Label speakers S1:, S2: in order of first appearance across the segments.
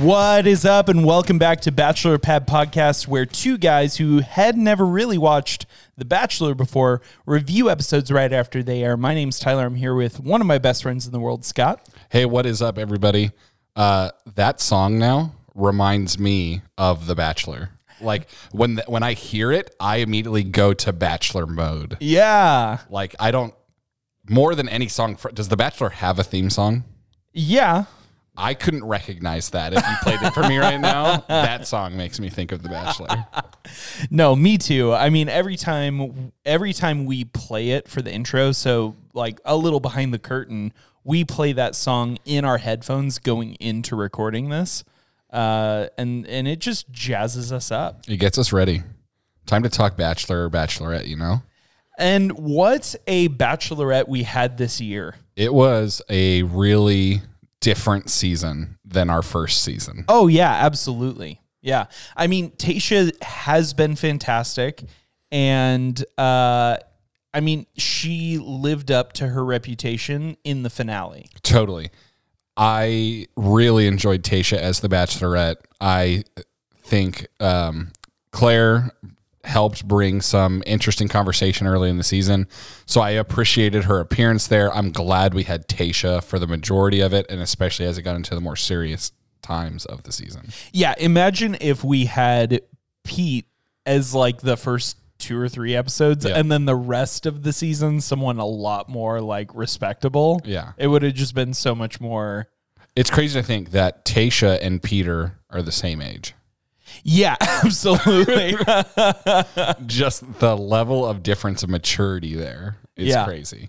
S1: What is up, and welcome back to Bachelor Pad Podcast, where two guys who had never really watched The Bachelor before review episodes right after they air. My name's Tyler. I'm here with one of my best friends in the world, Scott.
S2: Hey, what is up, everybody? Uh, that song now reminds me of The Bachelor. Like when th- when I hear it, I immediately go to Bachelor mode.
S1: Yeah,
S2: Like I don't more than any song. fr- Does The Bachelor have a theme song?
S1: yeah.
S2: I couldn't recognize that if you played it for me right now. That song makes me think of The Bachelor.
S1: No, me too. I mean, every time, every time we play it for the intro, so like a little behind the curtain, we play that song in our headphones going into recording this, uh, and and it just jazzes us up.
S2: It gets us ready. Time to talk Bachelor or Bachelorette. You know,
S1: And what a bachelorette we had this year.
S2: it was a really different season than our first season.
S1: Oh yeah, absolutely. Yeah. I mean, Tayshia has been fantastic and uh I mean, she lived up to her reputation in the finale.
S2: Totally. I really enjoyed Tayshia as the Bachelorette. I think um, Clare helped bring some interesting conversation early in the season. So I appreciated her appearance there. I'm glad we had Tayshia for the majority of it, and especially as it got into the more serious times of the season.
S1: Yeah, imagine if we had Pete as like the first two or three episodes
S2: Yeah.
S1: and then the rest of the season someone a lot more like respectable.
S2: Yeah.
S1: It would have just been so much more
S2: It's crazy to think that Tayshia and Peter are the same age.
S1: Yeah, absolutely.
S2: Just the level of difference of maturity there is
S1: Yeah.
S2: crazy.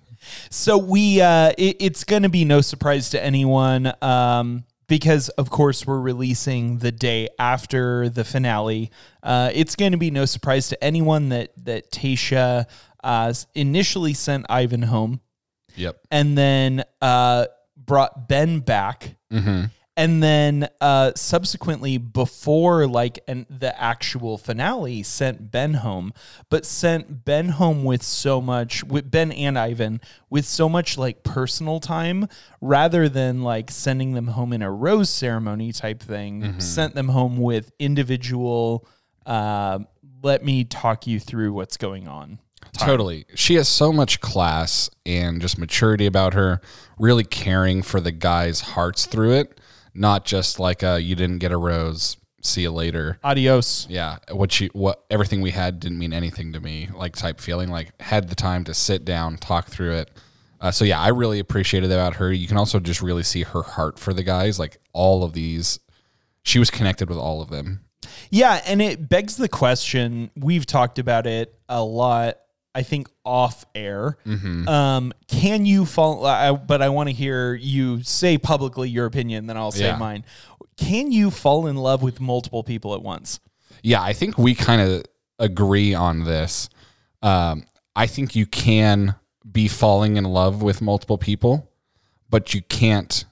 S1: So we, uh, it, it's going to be no surprise to anyone, um, because of course we're releasing the day after the finale. Uh, it's going to be no surprise to anyone that that Tayshia uh, initially sent Ivan home,
S2: Yep.
S1: and then uh, brought Ben back. And then uh, subsequently, before like and the actual finale, sent Ben home, but sent Ben home with so much with Ben and Ivan with so much like personal time, rather than like sending them home in a rose ceremony type thing. Sent them home with individual. Uh, let me talk you through what's going on.
S2: Totally. She has so much class and just maturity about her, really caring for the guys' hearts through it, not just like a you didn't get a rose, see you later.
S1: Adios.
S2: Yeah, what she what everything we had didn't mean anything to me, like type feeling, like had the time to sit down, talk through it. Uh, so yeah, I really appreciated that about her. You can also just really see her heart for the guys, like all of these. She was connected with all of them.
S1: Yeah, and it begs the question. We've talked about it a lot. I think off air.
S2: Mm-hmm.
S1: Um, can you fall? I, but I want to hear you say publicly your opinion. Then I'll say
S2: Yeah.
S1: mine. Can you fall in love with multiple people at once?
S2: Yeah, I think we kind of agree on this. Um, I think you can be falling in love with multiple people, but you can't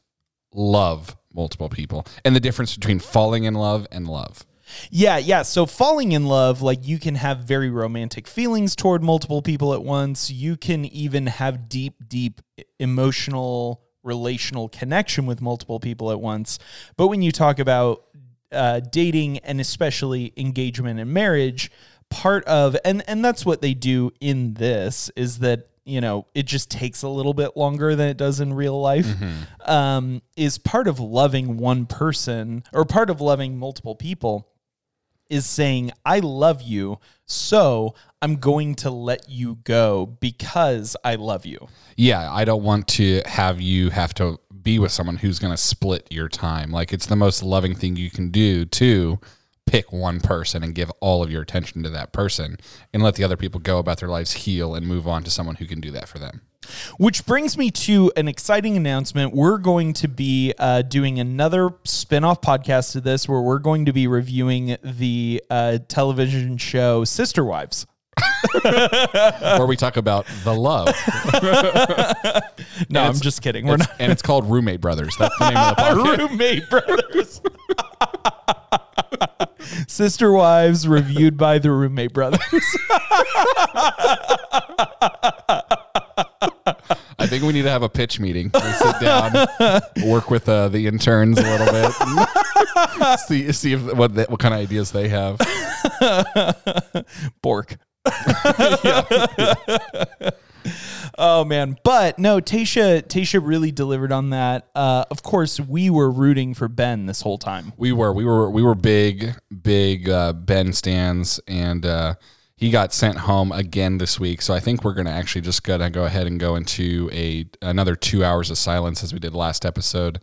S2: love multiple people. And the difference between falling in love and love.
S1: Yeah, yeah. So falling in love, like you can have very romantic feelings toward multiple people at once. You can even have deep, deep emotional, relational connection with multiple people at once. But when you talk about uh, dating and especially engagement and marriage, part of and and that's what they do in this is that you know it just takes a little bit longer than it does in real life um, is part of loving one person or part of loving multiple people is saying, I love you, so I'm going to let you go because I love you.
S2: Yeah, I don't want to have you have to be with someone who's going to split your time. Like it's the most loving thing you can do to pick one person and give all of your attention to that person and let the other people go about their lives, heal and move on to someone who can do that for them.
S1: Which brings me to an exciting announcement. We're going to be uh, doing another spin off podcast to this where we're going to be reviewing the uh, television show Sister Wives.
S2: Where we talk about the love.
S1: No, I'm just kidding. We're
S2: It's- and it's called Roommate Brothers. That's the name of the podcast.
S1: roommate brothers. Sister Wives reviewed by the roommate brothers.
S2: I think we need to have a pitch meeting. We sit down, work with uh, the interns a little bit. see see if what they, what kind of ideas they have.
S1: Bork. oh man, but no, Tayshia. Tayshia really delivered on that. Uh, of course, we were rooting for Ben this whole time.
S2: We were we were we were big big uh, Ben stands, and uh, he got sent home again this week. So I think we're gonna actually just gonna go ahead and go into a another two hours of silence as we did last episode.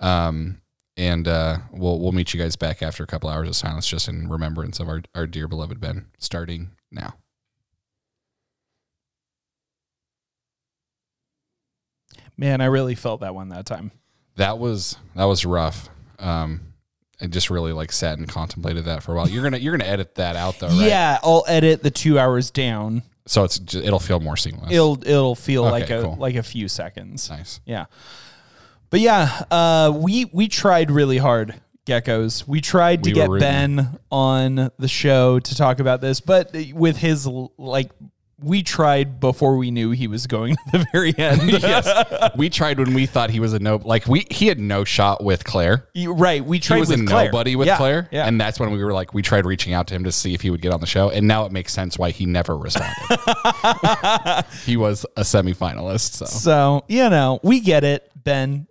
S2: Um, and uh, we'll we'll meet you guys back after a couple hours of silence, just in remembrance of our our dear beloved Ben. Starting now.
S1: Man, I really felt that one that time.
S2: That was that was rough. Um, I just really like sat and contemplated that for a while. You're gonna you're gonna edit that out though, right?
S1: Yeah, I'll edit the two hours down.
S2: So it's ju- it'll feel more seamless.
S1: It'll it'll feel
S2: Okay,
S1: like a
S2: cool.
S1: like a few seconds.
S2: nice.
S1: Yeah. But yeah, uh, we we tried really hard, geckos. We tried to
S2: We were
S1: get
S2: rooting.
S1: Ben on the show to talk about this, but with his l- like, we tried before we knew he was going to the very end.
S2: yes, we tried when we thought he was a no. Like we he had no shot with Clare.
S1: You- right. We tried
S2: He was
S1: with
S2: a
S1: Clare.
S2: nobody with
S1: Yeah,
S2: Clare,
S1: Yeah.
S2: and that's when we were like we tried reaching out to him to see if he would get on the show, and now it makes sense why he never responded. he was a semifinalist, so
S1: so you know, we get it, Ben.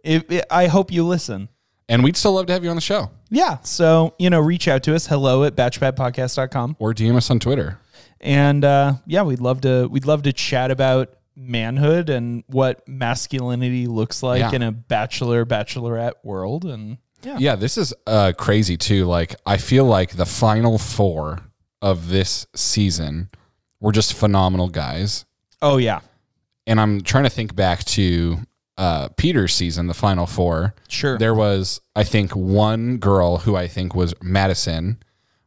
S1: I hope you listen.
S2: and we'd still love to have you on the show
S1: Yeah. So, you know, reach out to us. Hello at batchpadpodcast.com.
S2: or DM us on Twitter.
S1: And uh, yeah, we'd love to we'd love to chat about manhood and what masculinity looks like
S2: Yeah.
S1: in a bachelor bachelorette world. And yeah.
S2: Yeah, this is uh, crazy too. Like, I feel like the final four of this season were just phenomenal guys.
S1: Oh yeah.
S2: And I'm trying to think back to uh, Peter's season, the final four.
S1: Sure.
S2: There was, I think, one girl who I think was Madison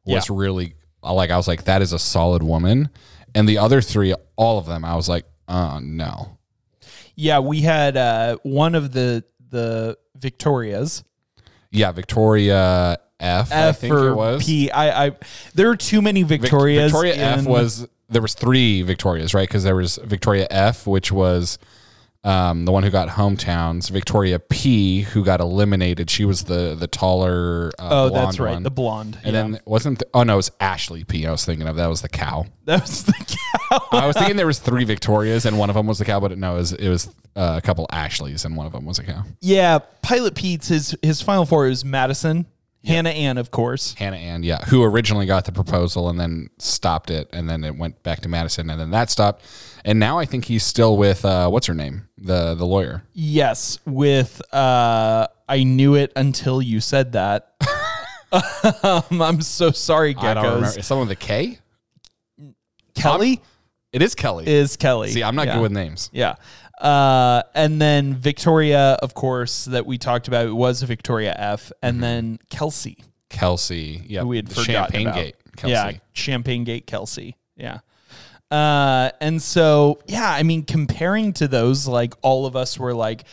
S2: was
S1: Yeah.
S2: really like, I was like, that is a solid woman. And the other three, all of them, I was like, oh, no.
S1: yeah, we had uh, one of the the Victorias.
S2: Yeah, Victoria F, I
S1: F
S2: think
S1: or
S2: it was.
S1: P. I, I there are too many
S2: Vic-
S1: Victorias.
S2: Victoria F was there was three Victorias, right? Because there was Victoria F, which was um, the one who got hometowns. Victoria P, who got eliminated. She was the the taller. Uh,
S1: Oh, that's right.
S2: one.
S1: The blonde.
S2: and
S1: yeah.
S2: then wasn't the, oh no, it was Ashley P. I was thinking of that was the cow.
S1: that was the cow.
S2: I was thinking there was three Victorias and one of them was the cow, but no, it was it was uh, a couple Ashleys and one of them was a cow.
S1: Yeah, Pilot Pete's his his final four is Madison, Hannah Ann, of course.
S2: Hannah Ann, yeah, who originally got the proposal and then stopped it, and then it went back to Madison, and then that stopped, and now I think he's still with uh, what's her name, the the lawyer.
S1: Yes, with uh I knew it until you said that. um, I'm so sorry,
S2: I don't remember.
S1: geckos.
S2: Is someone with a K?
S1: Kelley
S2: It is Kelley.
S1: is Kelley.
S2: See, I'm not
S1: yeah.
S2: good with names.
S1: Yeah. Uh, and then Victoria, of course, that we talked about It was Victoria F. And
S2: Mm-hmm.
S1: then Kelsey,
S2: Kelsey, yeah,
S1: we had
S2: the
S1: forgotten
S2: Champagne
S1: about.
S2: Gate. Kelsey.
S1: Yeah, Champagne Gate Kelsey. Yeah. Uh, and so, yeah, I mean, comparing to those, like all of us were like,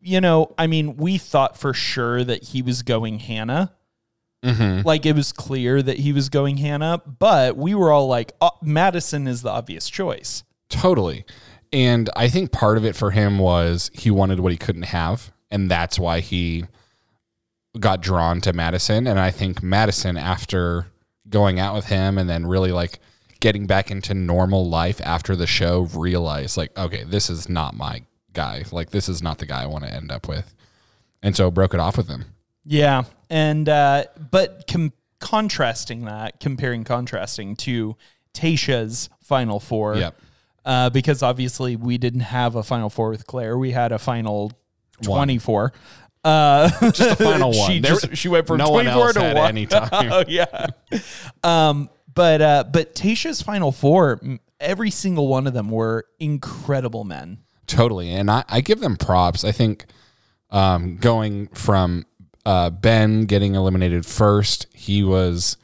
S1: you know, I mean, we thought for sure that he was going Hannah.
S2: Mm-hmm.
S1: Like it was clear that he was going Hannah, but we were all like, oh, Madison is the obvious choice.
S2: Totally. And I think part of it for him was he wanted what he couldn't have. And that's why he got drawn to Madison. And I think Madison, after going out with him and then really like getting back into normal life after the show, realized like, okay, this is not my guy. Like, this is not the guy I want to end up with. And so broke it off with him.
S1: Yeah, and uh, but com- contrasting that, comparing contrasting to Tayshia's final four.
S2: Yep.
S1: Uh, because obviously we didn't have a final four with Clare. We had a final twenty four. Uh,
S2: Just the final one.
S1: she just she went from
S2: no one
S1: twenty four
S2: else
S1: to
S2: had
S1: one.
S2: any time.
S1: oh yeah. Um, but uh, but Tayshia's final four, every single one of them were incredible men.
S2: Totally. And I, I give them props. I think um, going from uh, Ben getting eliminated first, he was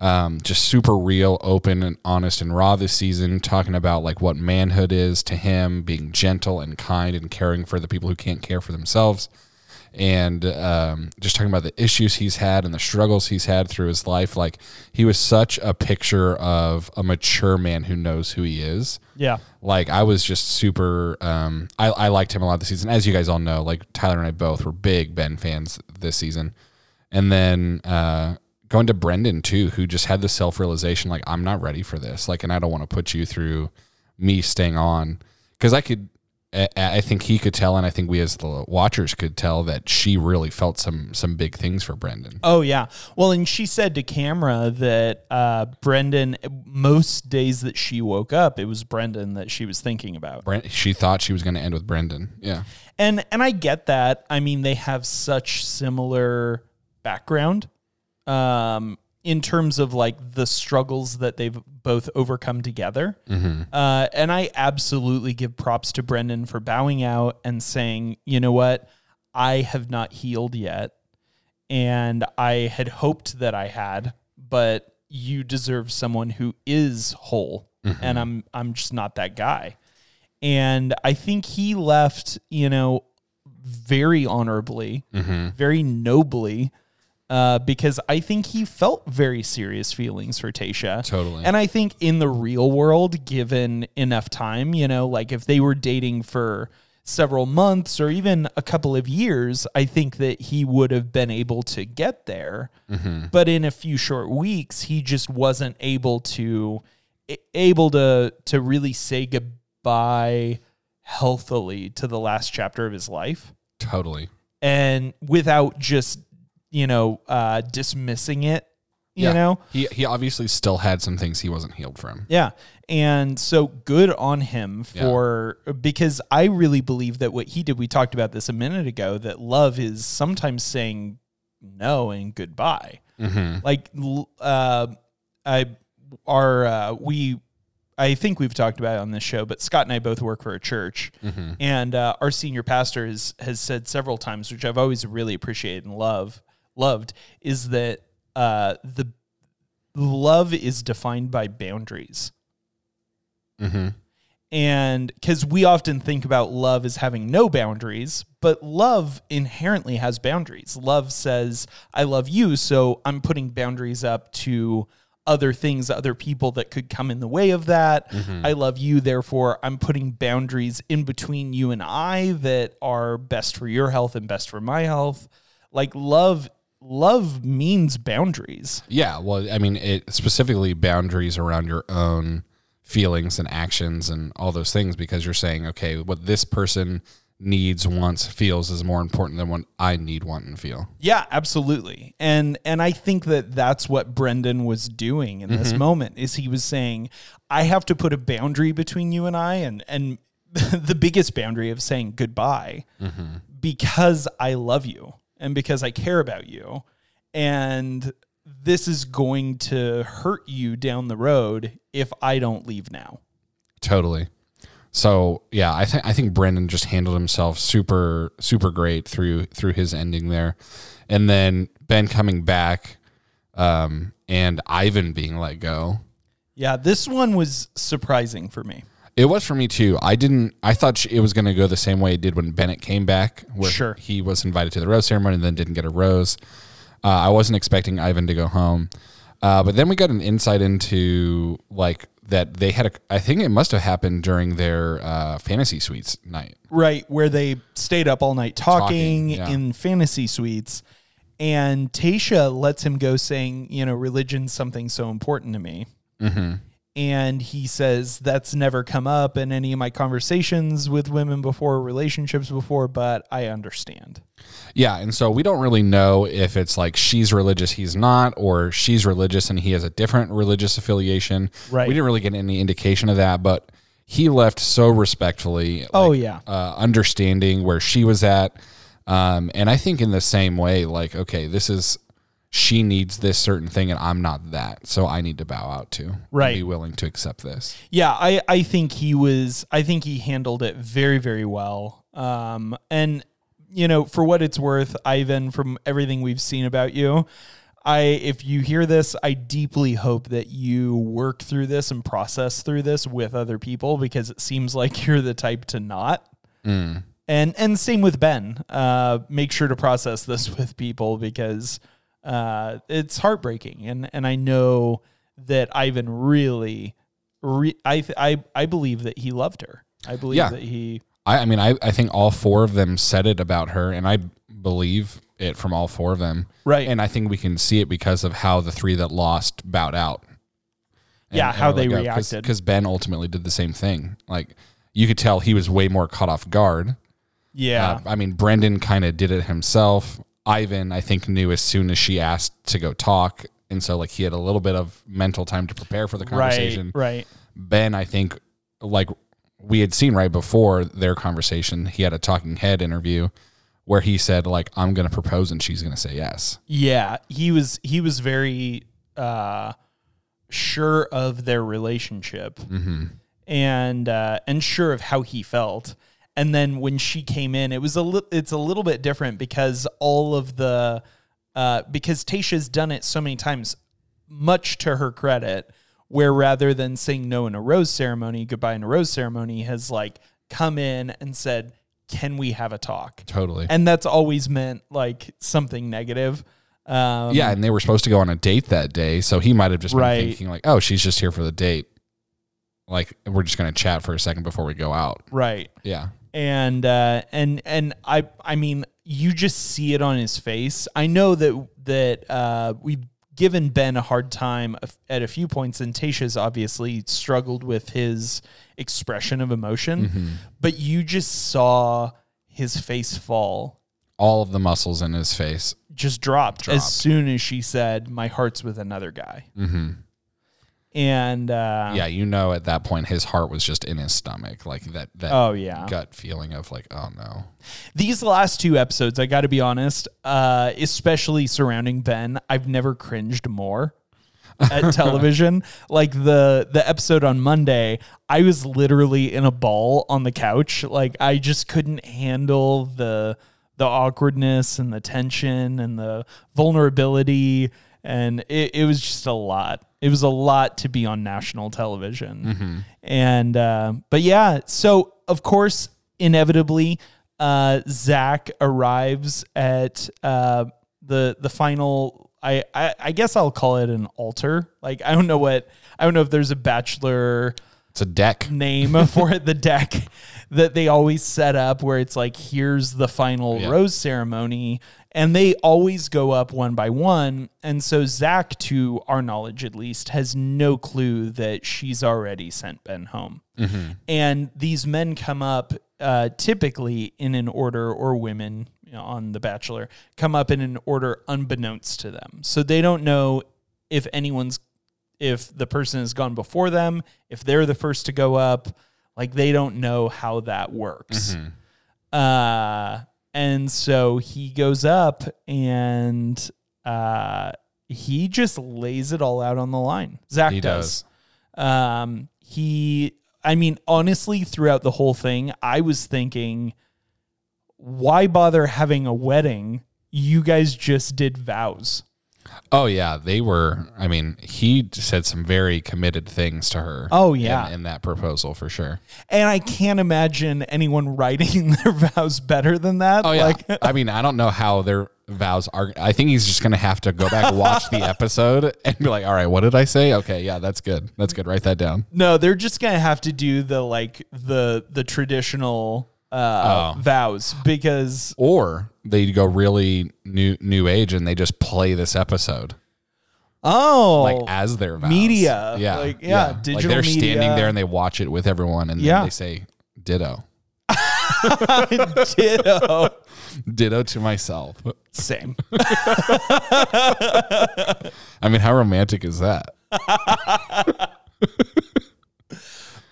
S2: um, just super real, open, and honest and raw this season, talking about like what manhood is to him, being gentle and kind and caring for the people who can't care for themselves. And um, just talking about the issues he's had and the struggles he's had through his life. Like, he was such a picture of a mature man who knows who he is
S1: Yeah.
S2: like I was just super um I, I liked him a lot this season. As you guys all know, like Tyler and I both were big Ben fans this season. And then uh, going to Brendan too, who just had the self realization like I'm not ready for this. Like, and I don't want to put you through me staying on because I could. I- think he could tell, and I think we as the watchers could tell that she really felt some some big things for Brendan.
S1: Oh yeah. Well, and she said to camera that uh, Brendan, most days that she woke up, it was Brendan that she was thinking about.
S2: Brent, she thought she was going to end with Brendan. Yeah,
S1: And and I get that. I mean, they have such similar background um, in terms of like the struggles that they've both overcome together. Mm-hmm. Uh, and I absolutely give props to Brendan for bowing out and saying, you know what, I have not healed yet, and I had hoped that I had, but you deserve someone who is whole, mm-hmm. and I'm I'm just not that guy. And I think he left, you know, very honorably, mm-hmm. very nobly, uh, because I think he felt very serious feelings for Tayshia.
S2: Totally.
S1: And I think in the real world, given enough time, you know, like if they were dating for several months or even a couple of years, I think that he would have been able to get there. But in a few short weeks, he just wasn't able to able to to really say goodbye healthily to the last chapter of his life
S2: totally.
S1: and without just you know uh dismissing it you
S2: Yeah.
S1: know?
S2: He he obviously still had some things he wasn't healed from.
S1: yeah. And so good on him for because i really believe that what he did we talked about this a minute ago that love is sometimes saying no and goodbye. Like uh i are uh we I think we've talked about it on this show, but Scott and I both work for a church, and uh, our senior pastor has, has said several times, which I've always really appreciated and love loved, is that uh, the love is defined by boundaries, and because we often think about love as having no boundaries, but love inherently has boundaries. Love says, "I love you," so I'm putting boundaries up to other things, other people that could come in the way of that. I love you, therefore, I'm putting boundaries in between you and I that are best for your health and best for my health. Like love, love means boundaries.
S2: Yeah, well, I mean, it specifically boundaries around your own feelings and actions and all those things because you're saying, okay, what this person needs, wants, feels is more important than what I need, want, and feel.
S1: Yeah, absolutely. And and I think that that's what Brendan was doing in this mm-hmm. moment is he was saying I have to put a boundary between you and I and and the biggest boundary of saying goodbye mm-hmm. because I love you and because I care about you and this is going to hurt you down the road if I don't leave now.
S2: Totally. So yeah, I think I think Brendan just handled himself super super great through through his ending there, and then Ben coming back, um, and Ivan being let go.
S1: Yeah, this one was surprising for me.
S2: It was for me too. I didn't. I thought sh- it was going to go the same way it did when Bennett came back, where
S1: Sure.
S2: he was invited to the rose ceremony and then didn't get a rose. Uh, I wasn't expecting Ivan to go home, uh, but then we got an insight into like that they had a. I think it must have happened during their uh, fantasy suites night.
S1: Right, where they stayed up all night talking,
S2: Talking, yeah.
S1: in fantasy suites. And Tayshia lets him go saying, you know, religion's something so important to me. And he says, that's never come up in any of my conversations with women before, relationships before, but I understand.
S2: Yeah, and so we don't really know if it's like she's religious, he's not, or she's religious and he has a different religious affiliation.
S1: Right.
S2: We didn't really get any indication of that, but he left so respectfully.
S1: Oh, yeah.
S2: uh, understanding where she was at, um, and I think in the same way, like, okay, this is she needs this certain thing, and I'm not that, so I need to bow out to,
S1: Right.
S2: Be willing to accept this.
S1: Yeah, I, I think he was I think he handled it very, very well. Um and you know, for what it's worth, Ivan, from everything we've seen about you, I if you hear this, I deeply hope that you work through this and process through this with other people because it seems like you're the type to not. And and same with Ben. Uh, make sure to process this with people because uh, it's heartbreaking, and and I know that Ivan really, re- I th- I I believe that he loved her. I believe
S2: Yeah.
S1: that he.
S2: I, I mean, I, I think all four of them said it about her, and I believe it from all four of them.
S1: Right.
S2: And I think we can see it because of how the three that lost bowed out.
S1: Yeah, how they reacted.
S2: Because Ben ultimately did the same thing. Like you could tell he was way more caught off guard.
S1: yeah.
S2: Uh, I mean, Brendan kind of did it himself. Ivan, I think, knew as soon as she asked to go talk. And so, like, he had a little bit of mental time to prepare for the conversation.
S1: Right. right.
S2: Ben, I think, like we had seen right before their conversation, he had a talking head interview where he said, like, I'm going to propose and she's going to say yes.
S1: Yeah, he was he was very uh, sure of their relationship, and uh, and sure of how he felt. And then when she came in, it was a li- it's a little bit different because all of the uh, because Tayshia's done it so many times, much to her credit, where rather than saying no in a rose ceremony, goodbye in a rose ceremony, has like come in and said, "Can we have a talk?"
S2: Totally.
S1: and that's always meant like something negative. Um,
S2: yeah. And they were supposed to go on a date that day. So he might have just been
S1: Right.
S2: thinking, like, oh, she's just here for the date. Like, we're just going to chat for a second before we go out.
S1: right.
S2: Yeah.
S1: And uh, and and I I mean you just see it on his face. I know that that uh, we've given Ben a hard time at a few points, and Tayshia's obviously struggled with his expression of emotion, but you just saw his face fall.
S2: All of the muscles in his face.
S1: Just dropped,
S2: Dropped.
S1: as soon as she said, "My heart's with another guy." Mm-hmm. And uh,
S2: yeah. You know, at that point, his heart was just in his stomach. Like that, that
S1: oh yeah,
S2: gut feeling of, like, oh, no.
S1: These last two episodes, I got to be honest, uh, especially surrounding Ben, I've never cringed more at television. Like the the episode on Monday, I was literally in a ball on the couch. Like I just couldn't handle the the awkwardness and the tension and the vulnerability and it, it was just a lot. It was a lot to be on national television. And uh, but yeah, so of course, inevitably, uh, Zach arrives at uh, the the final. I, I I guess I'll call it an altar. Like I don't know what I don't know if there's a bachelor
S2: It's a deck.
S1: name for it, the deck that they always set up where it's like, here's the final
S2: Yeah.
S1: rose ceremony. And they always go up one by one. And so Zach, to our knowledge at least, has no clue that she's already sent Ben home. And these men come up uh, typically in an order, or women you know, on The Bachelor come up in an order unbeknownst to them. So they don't know if anyone's if the person has gone before them, if they're the first to go up, like they don't know how that works. Uh, and so he goes up and uh, he just lays it all out on the line. Zach
S2: He
S1: does. Um, he, I mean, honestly, throughout the whole thing, I was thinking, why bother having a wedding? You guys just did vows.
S2: Oh yeah, they were. I mean, he said some very committed things to her.
S1: Oh,
S2: in-
S1: yeah.
S2: in, that proposal for sure.
S1: And I can't imagine anyone writing their vows better than that.
S2: Oh yeah.
S1: Like,
S2: I mean, I don't know how their vows are. I think he's just gonna have to go back watch the episode and be like, all right, what did I say? Okay, yeah, that's good. That's good. Write that down.
S1: no, they're just gonna have to do the like the the traditional uh,
S2: Oh.
S1: vows because
S2: Or they go really new new age and they just play this episode
S1: oh
S2: like as their vows.
S1: media.
S2: Yeah,
S1: Like, yeah,
S2: Like
S1: digital
S2: they're standing there and they watch it with everyone, and
S1: Yeah.
S2: then they say ditto,
S1: ditto.
S2: ditto to myself.
S1: Same.
S2: I mean, how romantic is that?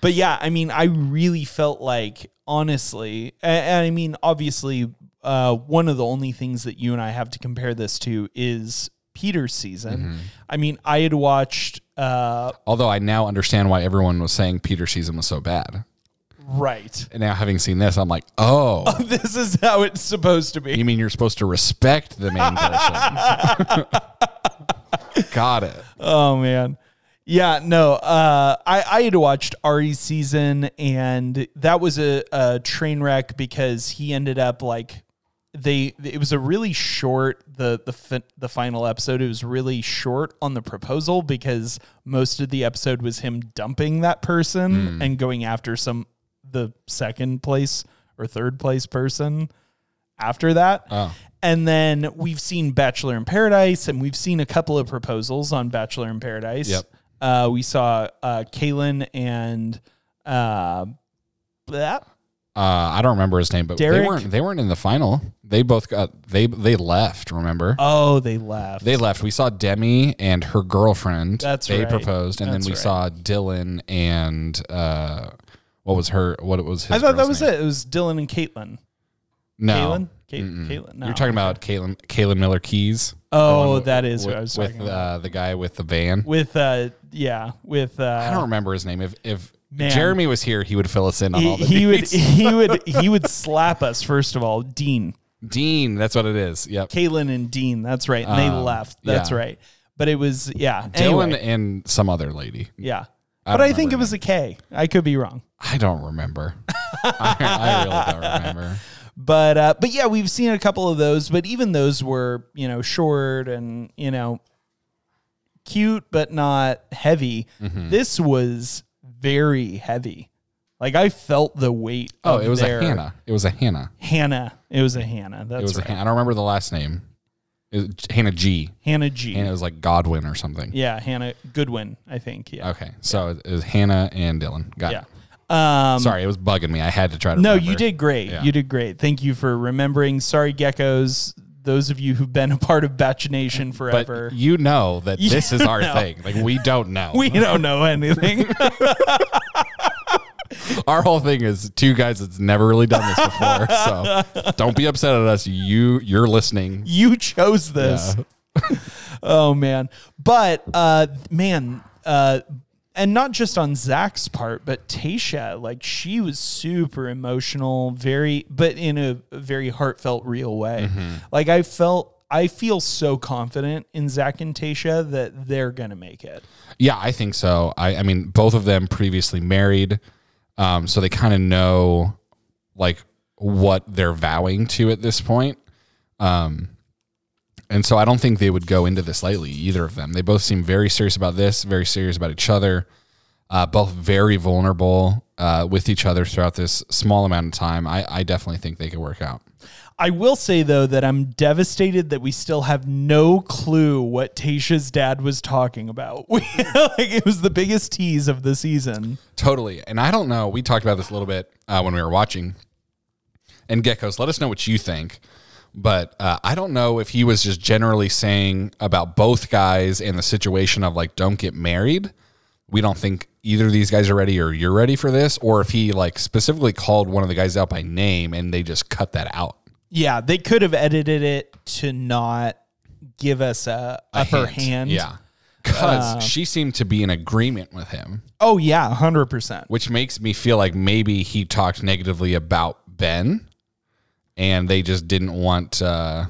S1: But yeah, I mean, I really felt like, honestly, and, and I mean, obviously, uh, one of the only things that you and I have to compare this to is Peter's season.
S2: Mm-hmm.
S1: I mean, I had watched, uh,
S2: Although I now understand why everyone was saying Peter's season was so bad.
S1: right.
S2: And now having seen this, I'm like, oh,
S1: This is how it's supposed to be.
S2: you mean you're supposed to respect the main person? Got it.
S1: Oh man. Yeah, no. Uh, I I had watched Arie's season, and that was a, a train wreck because he ended up like they. It was a really short the the fi- the final episode. It was really short on the proposal because most of the episode was him dumping that person and going after some the second place or third place person after that.
S2: Oh.
S1: And then we've seen Bachelor in Paradise, and we've seen a couple of proposals on Bachelor in Paradise.
S2: Yep.
S1: Uh, we saw uh, Caelynn and uh, that.
S2: Uh, I don't remember his name, but
S1: Derek?
S2: they weren't they weren't in the final. They both got they they left. Remember?
S1: Oh, they left.
S2: They left. We saw Demi and her girlfriend.
S1: That's
S2: they
S1: right.
S2: proposed, and
S1: That's
S2: then we
S1: right.
S2: saw Dylan and uh, what was her? What was his?
S1: I thought that was
S2: name?
S1: it. It was Dylan and Caitlin.
S2: No,
S1: Caitlin? Kate, Caitlin. No.
S2: you're talking about Caitlin Caitlin Miller-Keyes.
S1: Oh, that is I was
S2: with
S1: talking about.
S2: uh, the guy with the van.
S1: With uh, yeah, with uh,
S2: I don't remember his name. If if
S1: Man.
S2: Jeremy was here, he would fill us in on all
S1: he,
S2: the
S1: he would he would he would slap us first of all. Dean,
S2: Dean, that's what it is. Yep.
S1: Caelynn, and Dean. That's right. And they
S2: Um,
S1: left. That's
S2: yeah.
S1: right. But it was yeah.
S2: Dylan
S1: Anyway,
S2: and some other lady.
S1: yeah.
S2: I
S1: But
S2: don't
S1: I think
S2: remember
S1: it was a K. I could be wrong.
S2: I don't remember. I, I really don't remember.
S1: But uh, but yeah, we've seen a couple of those. But even those were you know short and you know cute, but not heavy.
S2: Mm-hmm.
S1: This was very heavy. Like I felt the weight.
S2: Oh, it was
S1: their,
S2: a Hannah. It was a Hannah.
S1: Hannah. It was a Hannah. That's
S2: It was
S1: right.
S2: a Hannah. I don't remember the last name. It Hannah G.
S1: Hannah G.
S2: And it was like Godwin or something.
S1: yeah, Hannah Goodwin. I think. Yeah.
S2: Okay. So it was Hannah and Dylan. Got
S1: Yeah.
S2: it.
S1: Um,
S2: Sorry, it was bugging me. I had to try to
S1: No,
S2: remember.
S1: you did great.
S2: Yeah.
S1: You did great. Thank you for remembering. Sorry, geckos. Those of you who've been a part of Batch Nation
S2: But
S1: forever.
S2: you know that
S1: You
S2: this is our
S1: know.
S2: thing. Like we don't know.
S1: we don't know anything.
S2: our whole thing is two guys that's never really done this before. So don't be upset at us. You you're listening.
S1: you chose this. oh man. But uh man, uh and not just on Zach's part, but Tayshia, like she was super emotional, very but in a very heartfelt, real way. Like I felt I feel so confident in Zach and Tayshia that they're gonna make it.
S2: Yeah, I think so. I, I mean, both of them previously married, um, so they kind of know like what they're vowing to at this point. Um, and so I don't think they would go into this lightly, either of them. They both seem very serious about this, very serious about each other, uh, both very vulnerable uh, with each other throughout this small amount of time. I, I definitely think they could work out.
S1: I will say though that I'm devastated that we still have no clue what Tayshia's dad was talking about. We, like it was the biggest tease of the season.
S2: Totally. And I don't know. We talked about this a little bit uh, when we were watching. And Geckos, let us know what you think. But uh, I don't know if he was just generally saying about both guys and the situation of like, don't get married. We don't think either of these guys are ready or you're ready for this. Or if he like specifically called one of the guys out by name and they just cut that out.
S1: Yeah, they could have edited it to not give us a,
S2: A
S1: upper
S2: hint.
S1: hand.
S2: Yeah. Because
S1: Uh,
S2: she seemed to be in agreement with him,
S1: Oh yeah, hundred percent.
S2: which makes me feel like maybe he talked negatively about Ben and they just didn't want uh,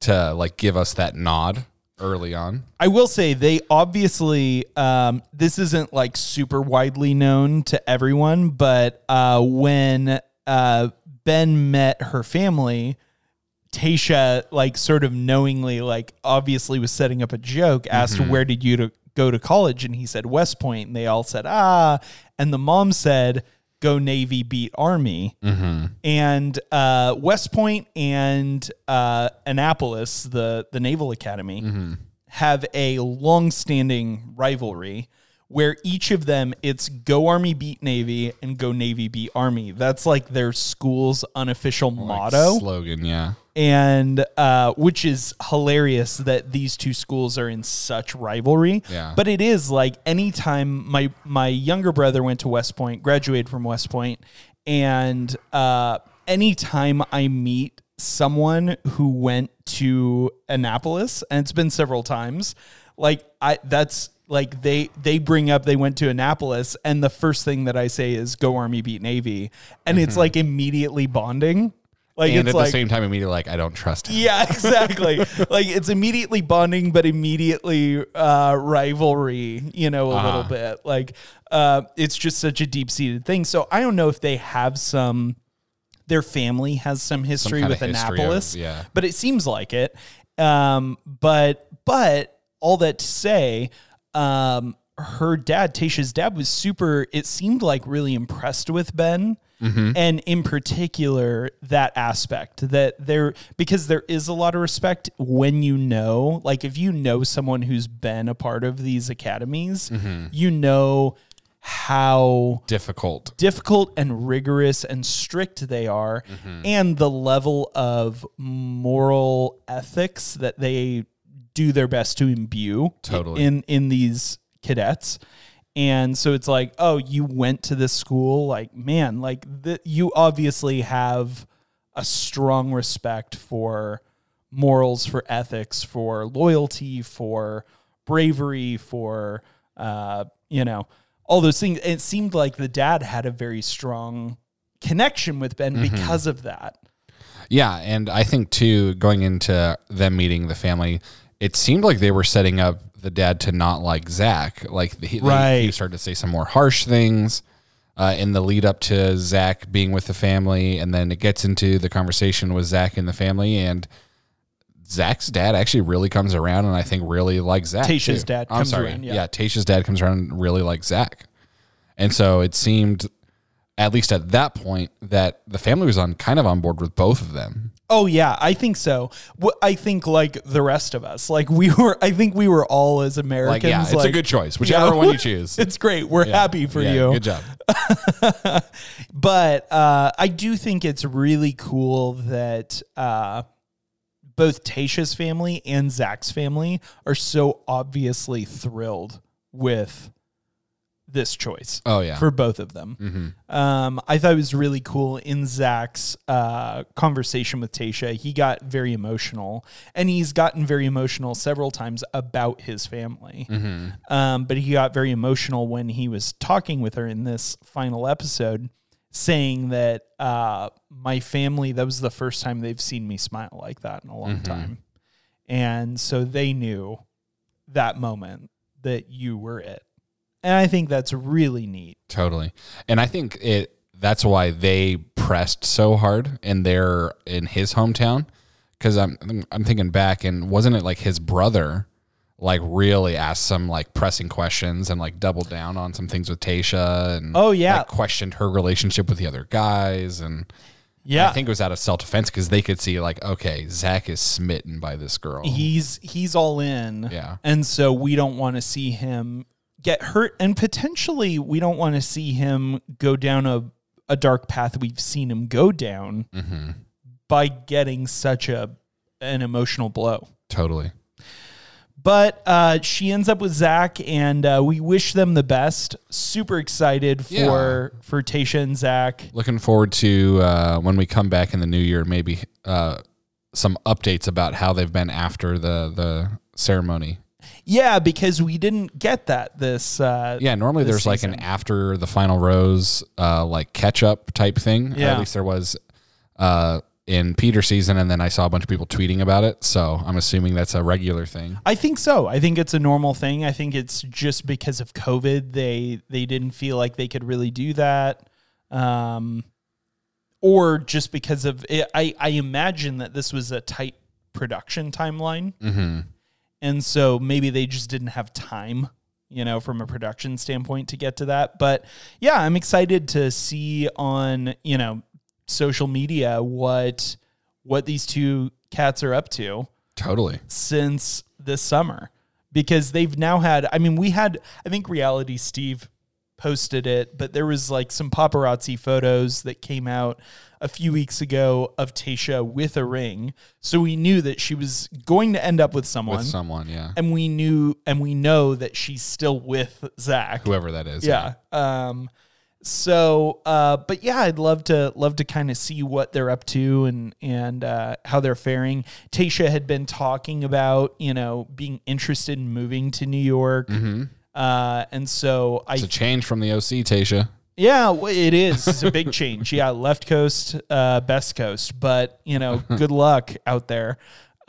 S2: to like give us that nod early on.
S1: I will say they obviously um, this isn't like super widely known to everyone, but uh, when uh, Ben met her family, Tayshia like sort of knowingly like obviously was setting up a joke, asked where did you to go to college, and he said West Point, and they all said ah, and the mom said go Navy beat Army, and uh, West Point and uh, Annapolis, the the Naval Academy have a long-standing rivalry where each of them it's go army beat navy and go navy beat army. That's like their school's unofficial motto.
S2: slogan, yeah.
S1: And uh, which is hilarious that these two schools are in such rivalry.
S2: Yeah.
S1: But it is like anytime my my younger brother went to West Point, graduated from West Point, and uh, anytime I meet someone who went to Annapolis, and it's been several times, like I that's like they they bring up they went to Annapolis and the first thing that I say is go Army beat Navy and it's like immediately bonding like
S2: and at
S1: like
S2: the same time, immediately like, I don't trust him.
S1: yeah, exactly. like it's immediately bonding, but immediately uh, rivalry. You know, a
S2: Uh-huh.
S1: little bit. Like uh, it's just such a deep seated thing. So I don't know if they have some. Their family has some history
S2: kind
S1: with
S2: of history of-
S1: Annapolis,
S2: yeah.
S1: but it seems like it. Um, but but all that to say, um, her dad, Tayshia's dad, was super. It seemed like really impressed with Ben. Mm-hmm. And in particular, that aspect that there, because there is a lot of respect when you know, like if you know someone who's been a part of these academies, mm-hmm. you know how
S2: Difficult.
S1: difficult and rigorous and strict they are mm-hmm. and the level of moral ethics that they do their best to imbue
S2: Totally.
S1: in in these cadets. And so it's like oh you went to this school like man like the, you obviously have a strong respect for morals for ethics for loyalty for bravery for uh you know all those things. It seemed like the dad had a very strong connection with ben because of that.
S2: Yeah, and I think too, going into them meeting the family, it seemed like they were setting up the dad to not like Zach. Like he,
S1: Right.
S2: he started to say some more harsh things uh, in the lead up to Zach being with the family, and then it gets into the conversation with Zach and the family, and Zach's dad actually really comes around, and I think really likes Zach.
S1: Tayshia's
S2: too.
S1: dad
S2: I'm
S1: comes
S2: sorry,
S1: around, yeah.
S2: yeah, Tayshia's dad comes around and really likes Zach, and so it seemed. At least at that point, that the family was on kind of on board with both of them.
S1: Oh yeah, I think so. I think like the rest of us, like we were. I think we were all as Americans.
S2: Like, yeah, it's a good choice. Whichever
S1: yeah.
S2: one you choose.
S1: It's great. We're happy for
S2: Yeah,
S1: you.
S2: Good job.
S1: but uh, I do think it's really cool that uh, both Tayshia's family and Zach's family are so obviously thrilled with this choice.
S2: Oh, yeah.
S1: for both of them. Um, I thought it was really cool in Zach's uh, conversation with Tayshia. He got very emotional, and he's gotten very emotional several times about his family. Um, but he got very emotional when he was talking with her in this final episode, saying that uh, my family, that was the first time they've seen me smile like that in a long time. And so they knew that moment that you were it. And I think that's really neat.
S2: Totally. And I think it that's why they pressed so hard in their in his hometown cuz I'm I'm thinking back and wasn't it like his brother like really asked some like pressing questions and like doubled down on some things with Tayshia and
S1: Oh, yeah.
S2: like, questioned her relationship with the other guys and
S1: Yeah.
S2: I think it was out of self defense because they could see like okay Zach is smitten by this girl
S1: he's he's all in.
S2: Yeah.
S1: And so we don't want to see him get hurt and potentially we don't want to see him go down a a dark path we've seen him go down
S2: Mm-hmm.
S1: by getting such a an emotional blow.
S2: totally
S1: But uh, she ends up with Zach, and uh, we wish them the best. Super excited for for Tayshia and Zach.
S2: Looking forward to uh, when we come back in the new year, maybe uh, some updates about how they've been after the the ceremony.
S1: Yeah, because we didn't get that this. Uh,
S2: Yeah, normally
S1: this
S2: there's like an after the final rose, uh, like catch up type thing.
S1: Yeah.
S2: At least there was uh, in Peter season, and then I saw a bunch of people tweeting about it. So I'm assuming that's a regular thing.
S1: I think so. I think it's a normal thing. I think it's just because of COVID they they didn't feel like they could really do that, um, or just because of it, I I imagine that this was a tight production timeline,
S2: Mm-hmm.
S1: And so maybe they just didn't have time, you know, from a production standpoint to get to that. But yeah, I'm excited to see on you know social media what what these two cats are up to
S2: Totally.
S1: since this summer because they've now had I mean we had I think reality Steve posted it but there was like some paparazzi photos that came out a few weeks ago of Tayshia with a ring so we knew that she was going to end up with someone
S2: With someone, yeah.
S1: and we knew and we know that she's still with Zach
S2: Whoever that is.
S1: yeah. Um so uh but yeah, I'd love to love to kind of see what they're up to and and uh how they're faring. Tayshia had been talking about, you know, being interested in moving to New York. Uh and so I
S2: It's a change from the OC, Tayshia.
S1: Yeah, it is. It's a big change. Yeah, left coast, uh best coast, but you know, good luck out there.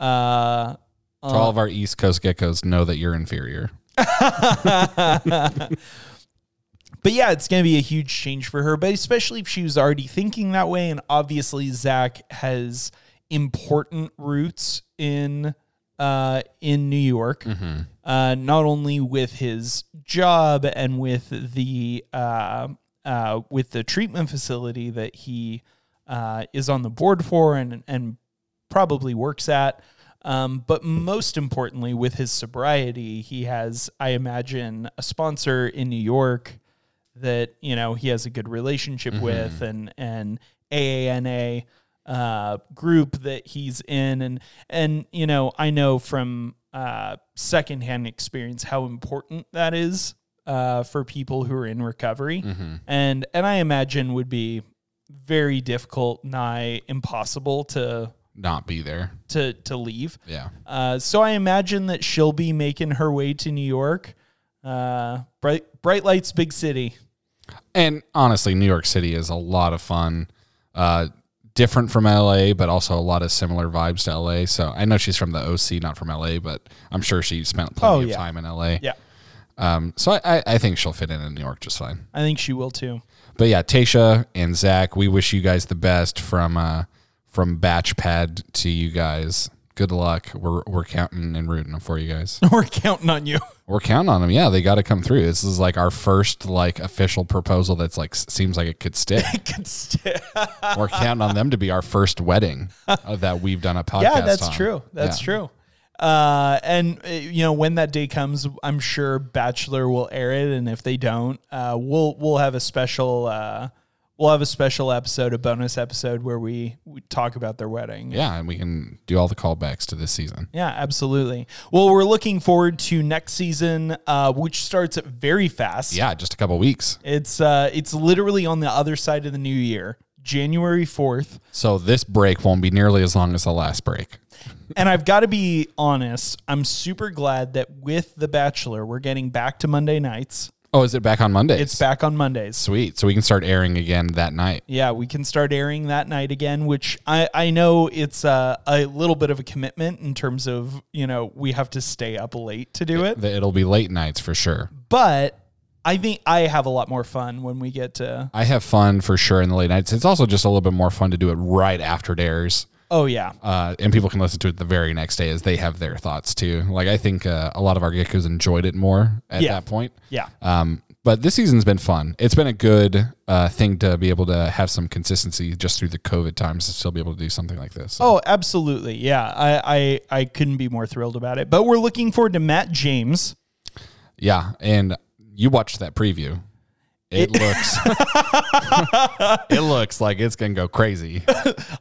S1: Uh
S2: So all of our East Coast geckos know that you're inferior.
S1: But yeah, it's going to be a huge change for her, but especially if she was already thinking that way. And obviously, Zach has important roots in uh, in New York, uh, not only with his job and with the uh, uh, with the treatment facility that he uh, is on the board for and and probably works at. Um, but most importantly, with his sobriety, he has, I imagine, a sponsor in New York that you know he has a good relationship with, and and AANA uh, group that he's in, and and you know I know from uh, secondhand experience how important that is uh, for people who are in recovery, and and I imagine would be very difficult, nigh impossible to
S2: Not be there.
S1: to to leave.
S2: Yeah.
S1: Uh, so I imagine that she'll be making her way to New York. Uh, bright bright lights, big city.
S2: And honestly, New York City is a lot of fun. Uh, different from LA, but also a lot of similar vibes to LA. So I know she's from the OC, not from LA, but I'm sure she spent plenty
S1: Oh,
S2: of time in LA.
S1: Yeah,
S2: Um, so I, I, I think she'll fit in in New York just fine.
S1: I think she will too.
S2: But yeah, Tayshia and Zach, we wish you guys the best from uh, from Batch Pad to you guys. Good luck. We're we're counting and rooting for you guys.
S1: We're counting on you.
S2: We're counting on them. Yeah, they got to come through. This is like our first like official proposal that's like s- seems like it could stick.
S1: Could st-
S2: We're counting on them to be our first wedding uh, that we've done a podcast.
S1: yeah, that's
S2: on.
S1: true. That's
S2: Yeah.
S1: true. Uh, and uh, you know when that day comes, I'm sure Bachelor will air it, and if they don't, uh, we'll we'll have a special uh, we'll have a special episode, a bonus episode where we, we talk about their wedding.
S2: Yeah, and we can do all the callbacks to this season.
S1: Yeah, absolutely. Well, we're looking forward to next season, uh, which starts very fast.
S2: Yeah, just a couple weeks.
S1: It's uh, it's literally on the other side of the new year, January fourth.
S2: So this break won't be nearly as long as the last break.
S1: And I've got to be honest, I'm super glad that with The Bachelor, we're getting back to Monday nights.
S2: Oh, is it back on Mondays?
S1: It's back on Mondays.
S2: Sweet. So we can start airing again that night.
S1: Yeah, we can start airing that night again, which I, I know it's uh, a little bit of a commitment in terms of, you know, we have to stay up late to do it.
S2: It'll be late nights for sure.
S1: But I think I have a lot more fun when we get to,
S2: I have fun for sure in the late nights. It's also just a little bit more fun to do it right after it airs.
S1: oh, yeah.
S2: Uh, and people can listen to it the very next day as they have their thoughts too. Like I think uh, a lot of our geckos enjoyed it more at
S1: Yeah.
S2: that point.
S1: Yeah.
S2: Um, but this season's been fun. It's been a good uh, thing to be able to have some consistency just through the COVID times to still be able to do something like this. So,
S1: Oh, absolutely. Yeah. I, I, I couldn't be more thrilled about it. But we're looking forward to Matt James.
S2: yeah, and you watched that preview. It, looks it looks like it's gonna go crazy.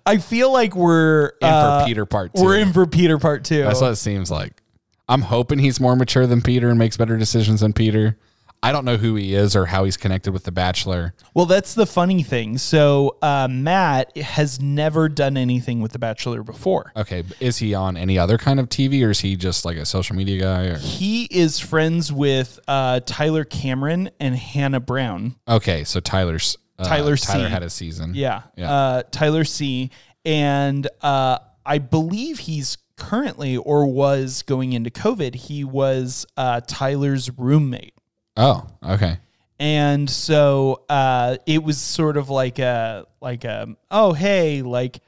S1: I feel like we're
S2: And
S1: uh,
S2: for Peter part two.
S1: We're in for Peter part two.
S2: That's what it seems like. I'm hoping he's more mature than Peter and makes better decisions than Peter. I don't know who he is or how he's connected with the Bachelor.
S1: Well, that's the funny thing. So uh, Matt has never done anything with The Bachelor before.
S2: Okay, is he on any other kind of TV or is he just like a social media guy? Or
S1: He is friends with uh, Tyler Cameron and Hannah Brown.
S2: okay, so Tyler's uh,
S1: Tyler C.
S2: Tyler had a season.
S1: Yeah,
S2: Yeah.
S1: Uh, Tyler C. And uh, I believe he's currently or was going into COVID. He was uh, Tyler's roommate.
S2: Oh, okay.
S1: and so uh, it was sort of like a like a oh hey like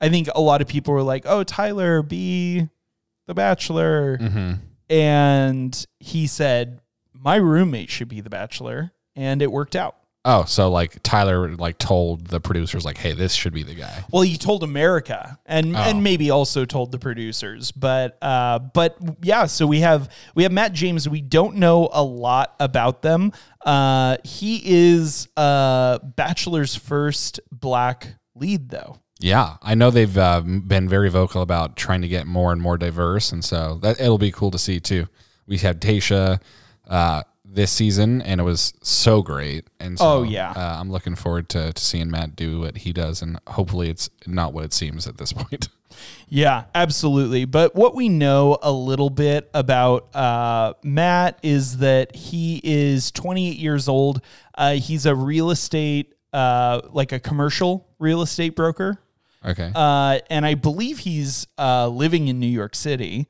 S1: I think a lot of people were like oh Tyler be the Bachelor
S2: hmm
S1: and he said my roommate should be the Bachelor and it worked out.
S2: Oh, so like Tyler like told the producers like, hey, this should be the guy.
S1: Well, he told America and
S2: Oh.
S1: and maybe also told the producers, but uh, but yeah. So we have we have Matt James. We don't know a lot about them. Uh, he is uh, Bachelor's first black lead, though.
S2: Yeah, I know they've uh, been very vocal about trying to get more and more diverse, and so that it'll be cool to see too. We had Tayshia uh, this season, and it was so great. And so,
S1: Oh, yeah.
S2: uh, I'm looking forward to, to seeing Matt do what he does, and hopefully it's not what it seems at this point.
S1: Yeah, absolutely. But what we know a little bit about uh, Matt is that he is 28 years old. Uh, he's a real estate, uh, like a commercial real estate broker.
S2: okay,
S1: Uh, and I believe he's uh, living in New York City.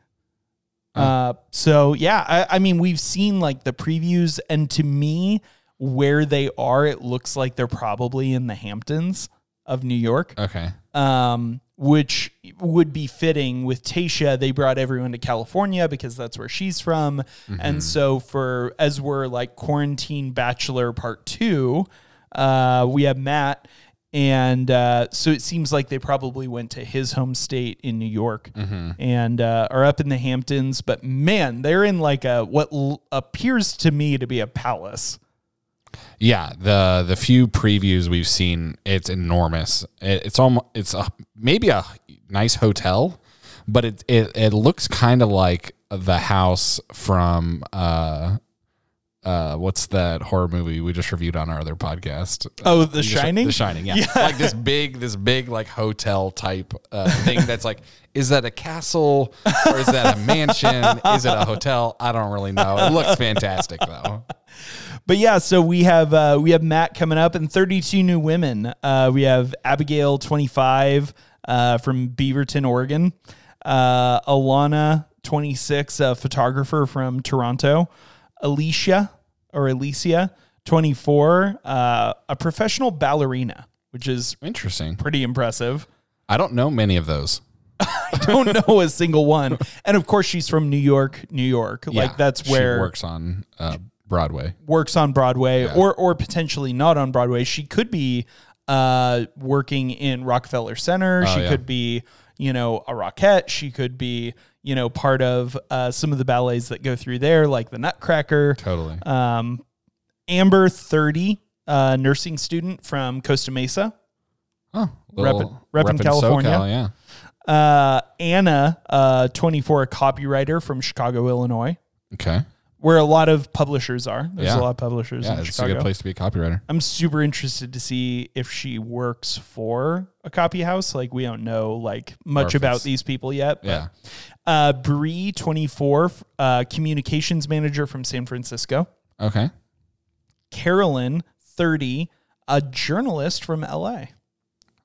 S1: Uh, so yeah, I, I mean, we've seen like the previews, and to me, where they are, it looks like they're probably in the Hamptons of New York.
S2: okay,
S1: Um, which would be fitting with Tayshia. They brought everyone to California because that's where she's from. And so for as we're like quarantine bachelor part two, uh, we have Matt. And uh, so it seems like they probably went to his home state in New York and uh, are up in the Hamptons. But man, they're in like a what l- appears to me to be a palace.
S2: Yeah, the the few previews we've seen, it's enormous. It, it's almost it's a, maybe a nice hotel, but it it, it looks kind of like the house from uh uh what's that horror movie we just reviewed on our other podcast?
S1: Oh, The
S2: just-
S1: Shining?
S2: The Shining, yeah. Like this big this big like hotel type uh, thing that's like is that a castle or is that a mansion? Is it a hotel? I don't really know. It looks fantastic though.
S1: But yeah, so we have uh, we have Matt coming up and 32 new women. Uh, we have Abigail, 25, uh, from Beaverton, Oregon. Uh, Alana, 26, a photographer from Toronto. Alicia or Alicia, 24, uh, a professional ballerina, which is
S2: Interesting.
S1: pretty impressive.
S2: I don't know many of those.
S1: I don't know a single one. And of course, she's from New York, New York.
S2: Yeah,
S1: like that's where she
S2: works on uh, Broadway.
S1: works on Broadway or or potentially not on Broadway. She could be uh, working in Rockefeller Center. she
S2: Oh, yeah.
S1: could be, you know, a Rockette. She could be, you know, part of uh, some of the ballets that go through there, like the Nutcracker.
S2: Totally.
S1: Um, Amber, 30, uh, nursing student from Costa Mesa.
S2: oh,
S1: rep, reppin' California.
S2: SoCal, yeah.
S1: Uh, Anna, uh, 24, a copywriter from Chicago, Illinois,
S2: Okay.
S1: Where a lot of publishers are. There's
S2: Yeah.
S1: a lot of publishers
S2: Yeah,
S1: in
S2: it's
S1: Chicago.
S2: a good place to be a copywriter.
S1: I'm super interested to see if she works for a copy house. Like we don't know like much
S2: if
S1: about
S2: it's-
S1: these people yet. but,
S2: Yeah.
S1: Uh, Bree, 24, uh, communications manager from San Francisco.
S2: Okay.
S1: Carolyn, 30, a journalist from LA.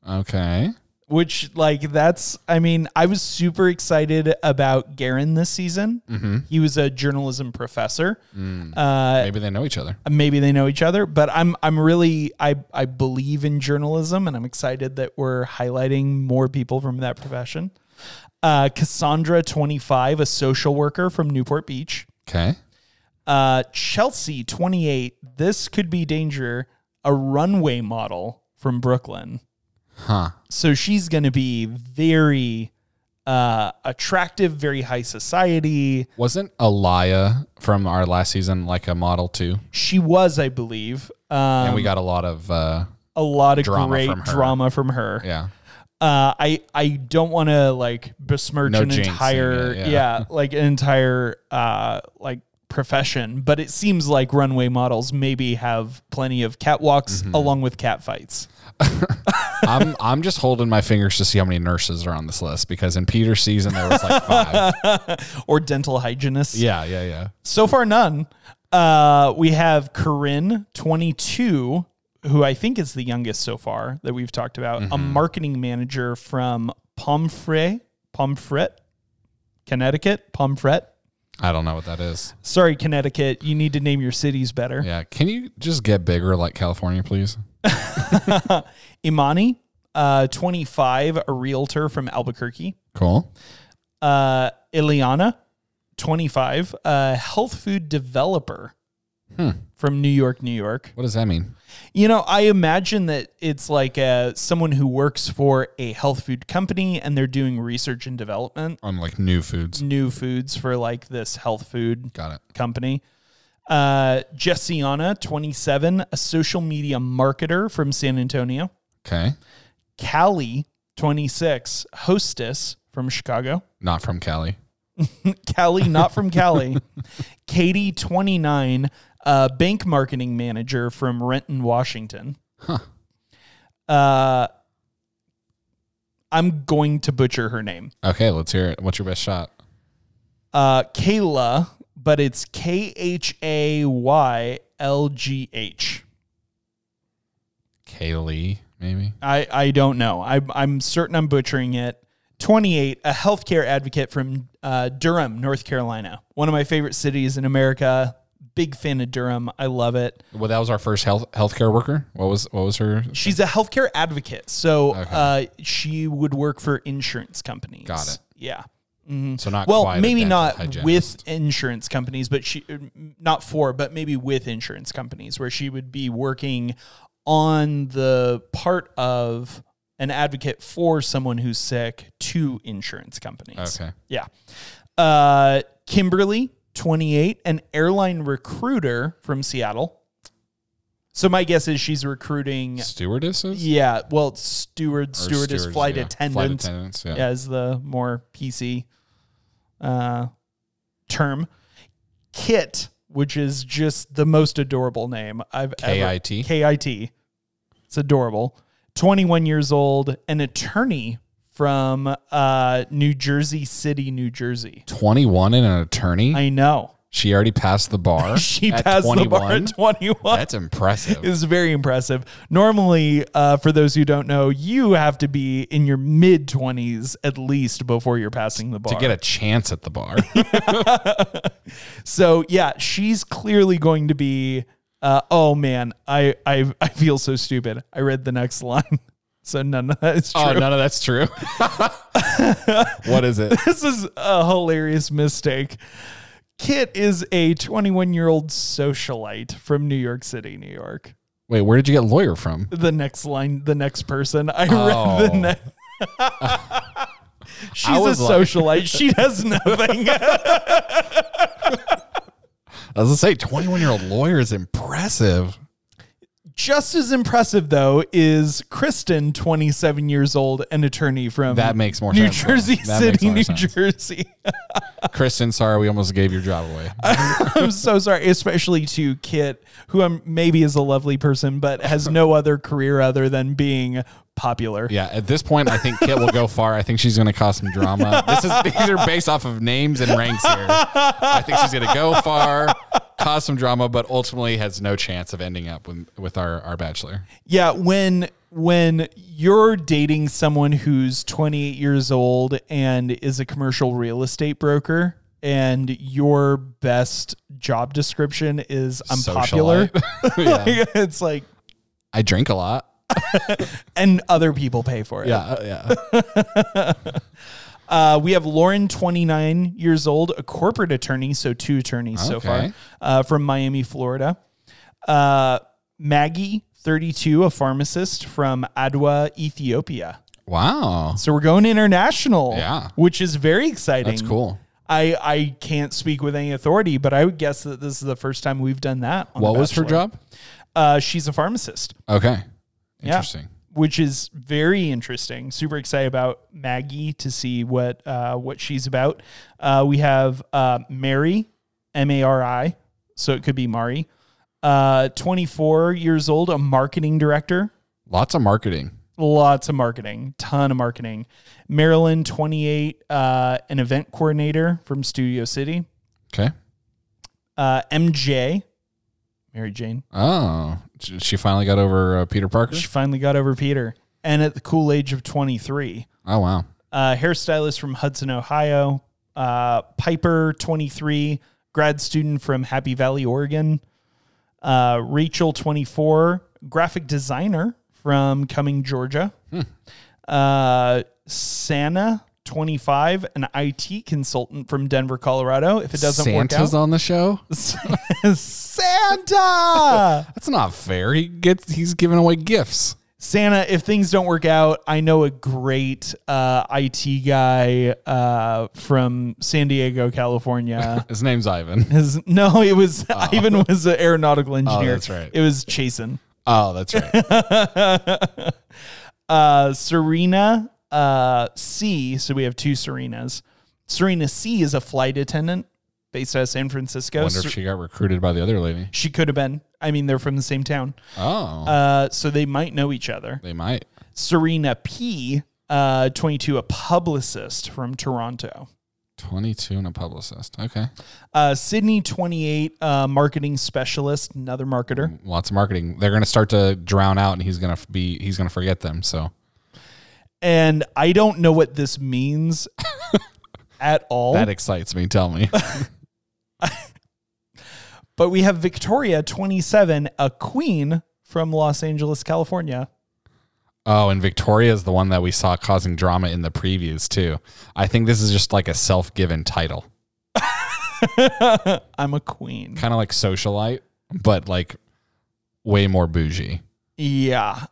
S2: Okay.
S1: Which like that's I mean I was super excited about Garin this season.
S2: Mm-hmm.
S1: He was a journalism professor.
S2: Mm.
S1: Uh,
S2: Maybe they know each other.
S1: maybe they know each other but i'm i'm really i i believe in journalism and i'm excited that we're highlighting more people from that profession uh, cassandra 25 a social worker from newport beach
S2: Okay.
S1: uh, chelsea 28 this could be danger a runway model from brooklyn
S2: Huh.
S1: so she's going to be very uh, attractive very high society
S2: Wasn't Alayah from our last season like a model too?
S1: she was i believe um,
S2: And we got a lot of uh
S1: a lot of
S2: drama
S1: great
S2: from
S1: drama from her.
S2: yeah.
S1: Uh, I I don't want to like besmirch
S2: No
S1: an entire
S2: it,
S1: yeah.
S2: yeah.
S1: like an entire uh like profession, but it seems like runway models maybe have plenty of catwalks
S2: Mm-hmm.
S1: along with cat fights.
S2: I'm I'm just holding my fingers to see how many nurses are on this list because in Peter's season there was like five.
S1: Or dental hygienists.
S2: yeah, yeah, yeah.
S1: So far, none. Uh, we have Corrinne, 22, who I think is the youngest so far that we've talked about, a
S2: Mm-hmm.
S1: marketing manager from Pomfret, Pomfret, Connecticut, Pomfret.
S2: I don't know what that is.
S1: Sorry, Connecticut. You need to name your cities better.
S2: Yeah. Can you just get bigger like California, please?
S1: Imani, uh, 25, a realtor from Albuquerque.
S2: Cool.
S1: Uh, Ileana, 25, a health food developer
S2: Hmm.
S1: from New York, New York.
S2: What does that mean?
S1: You know, I imagine that it's like uh, someone who works for a health food company and they're doing research and development,
S2: On like new foods.
S1: new foods for like this health food
S2: Got it.
S1: company. Uh, Jessenia, 27, a social media marketer from San Antonio.
S2: Okay.
S1: Callie, 26, hostess from Chicago.
S2: Not from Cali.
S1: Callie, not from Cali. Katie, 29, uh, bank marketing manager from Renton, Washington. Huh. Uh, I'm going to butcher her name.
S2: Okay, let's hear it. What's your best shot?
S1: Uh, Kayla, but it's K H A Y L G H.
S2: Kaylee, maybe.
S1: I, I don't know. I, I'm certain I'm butchering it. 28, a healthcare advocate from uh, Durham, North Carolina. One of my favorite cities in America. Big fan of Durham. I love it.
S2: Well, that was our first health healthcare worker. What was what was her?
S1: She's a healthcare advocate, so uh, she would work for insurance companies.
S2: Got it.
S1: Yeah.
S2: So not
S1: Well, maybe not
S2: hygienist.
S1: with insurance companies, but she not for, but maybe with insurance companies, where she would be working on the part of an advocate for someone who's sick to insurance companies.
S2: Okay.
S1: Yeah. Uh, Kimberly, 28, an airline recruiter from Seattle. So my guess is she's recruiting.
S2: stewardesses.
S1: Yeah, well, steward, stewardess,
S2: stewards,
S1: flight
S2: yeah.
S1: attendant
S2: Flight attendants. Yeah.
S1: yeah, is the more PC uh, term. Kit, which is just the most adorable name I've ever.
S2: KIT?
S1: KIT. It's adorable. 21 years old, an attorney from uh, New Jersey City, New Jersey.
S2: Twenty one and an attorney.
S1: I know.
S2: She already passed the bar.
S1: She
S2: at
S1: passed the bar
S2: 21?
S1: at 21.
S2: That's impressive.
S1: is very impressive. Normally, uh, for those who don't know, you have to be in your mid 20s at least before you're passing the bar.
S2: to get a chance at the bar.
S1: So yeah, she's clearly going to be. Uh, oh man, I, I I feel so stupid. I read the next line, so none of that is true.
S2: oh, none of that's true. what is it?
S1: This is a hilarious mistake. Kit is a 21 year old socialite from New York City, New York.
S2: Wait, where did you get lawyer from?
S1: The next line, the next person. I
S2: Oh.
S1: read the oh. next. She's a
S2: was like-
S1: socialite. she does nothing.
S2: I was gonna say, twenty one year old lawyer is impressive.
S1: Just as impressive, though, is Kristen, 27 years old, an attorney from
S2: That makes more
S1: New
S2: sense.
S1: Jersey
S2: That makes
S1: City,
S2: more
S1: New
S2: sense.
S1: Jersey.
S2: Kristen, sorry, we almost gave your job away.
S1: I'm so sorry, especially to Kit, who I'm, maybe is a lovely person, but has no other career other than being popular.
S2: Yeah, at this point, I think Kit will go far. I think she's going to cause some drama. This is these are based off of names and ranks here. I think she's going to go far, cause some drama, but ultimately has no chance of ending up with with our our bachelor.
S1: Yeah, when when you're dating someone who's 28 years old and is a commercial real estate broker and your best job description is I'm popular. It's like
S2: I drink a lot.
S1: and other people pay for it.
S2: Yeah, yeah.
S1: Uh, we have Lauren, 29 years old, a corporate attorney, so two attorneys so far, uh, from Miami, Florida. Uh, Maggie, 32, a pharmacist from Adwa, Ethiopia.
S2: Wow,
S1: So we're going international,
S2: Yeah.
S1: which is very exciting.
S2: that's cool.
S1: I, I can't speak with any authority, but I would guess that this is the first time we've done that. On
S2: What
S1: The
S2: was her
S1: Bachelor.
S2: job?
S1: Uh, she's a pharmacist.
S2: Okay,
S1: Yeah.
S2: interesting.
S1: Which is very interesting. Super excited about Maggie to see what uh, what she's about. Uh, we have uh, Mary, M A R I, so it could be Mari. Uh, 24 years old, a marketing director.
S2: Lots of marketing.
S1: Lots of marketing, ton of marketing. Marilyn, 28, uh, an event coordinator from Studio City.
S2: Okay.
S1: Uh, MJ, Mary Jane.
S2: Oh, she finally got over uh, Peter Parker.
S1: She finally got over Peter, and at the cool age of 23.
S2: Oh wow.
S1: uh, hairstylist from Hudson, Ohio. Uh, Pieper, 23, grad student from Happy Valley, Oregon. Uh, Rachael, 24, graphic designer from Cumming, Georgia. Uh, Santa, 25, an IT consultant from Denver, Colorado. If it doesn't
S2: Santa's
S1: work out, Santa's
S2: on the show.
S1: Santa.
S2: That's not fair. He gets he's giving away gifts.
S1: Santa, if things don't work out, I know a great uh, IT guy uh, from San Diego, California.
S2: His name's Ivan.
S1: His no, it was Ivan was an aeronautical engineer.
S2: Oh. that's right.
S1: It was Chasen.
S2: Oh, that's right.
S1: Uh, Serena uh, C. So we have two Serenas. Serena C. is a flight attendant based out of San Francisco.
S2: Wonder if she got recruited by the other lady.
S1: she could have been. I mean, they're from the same town,
S2: Oh,
S1: uh, so they might know each other.
S2: they might.
S1: Serena P. Uh, 22, a publicist from Toronto.
S2: 22 and a publicist. Okay.
S1: Uh, Sydney, 28, uh, marketing specialist, another marketer.
S2: Lots of marketing. They're going to start to drown out and he's going to be he's going to forget them. So,
S1: And I don't know what this means at all.
S2: that excites me. Tell me.
S1: But we have Victoria, 27, a queen from Los Angeles, California.
S2: Oh, and Victoria is the one that we saw causing drama in the previews too. I think this is just like a self-given title,
S1: I'm a queen.
S2: kind of like socialite, but like way more bougie.
S1: Yeah.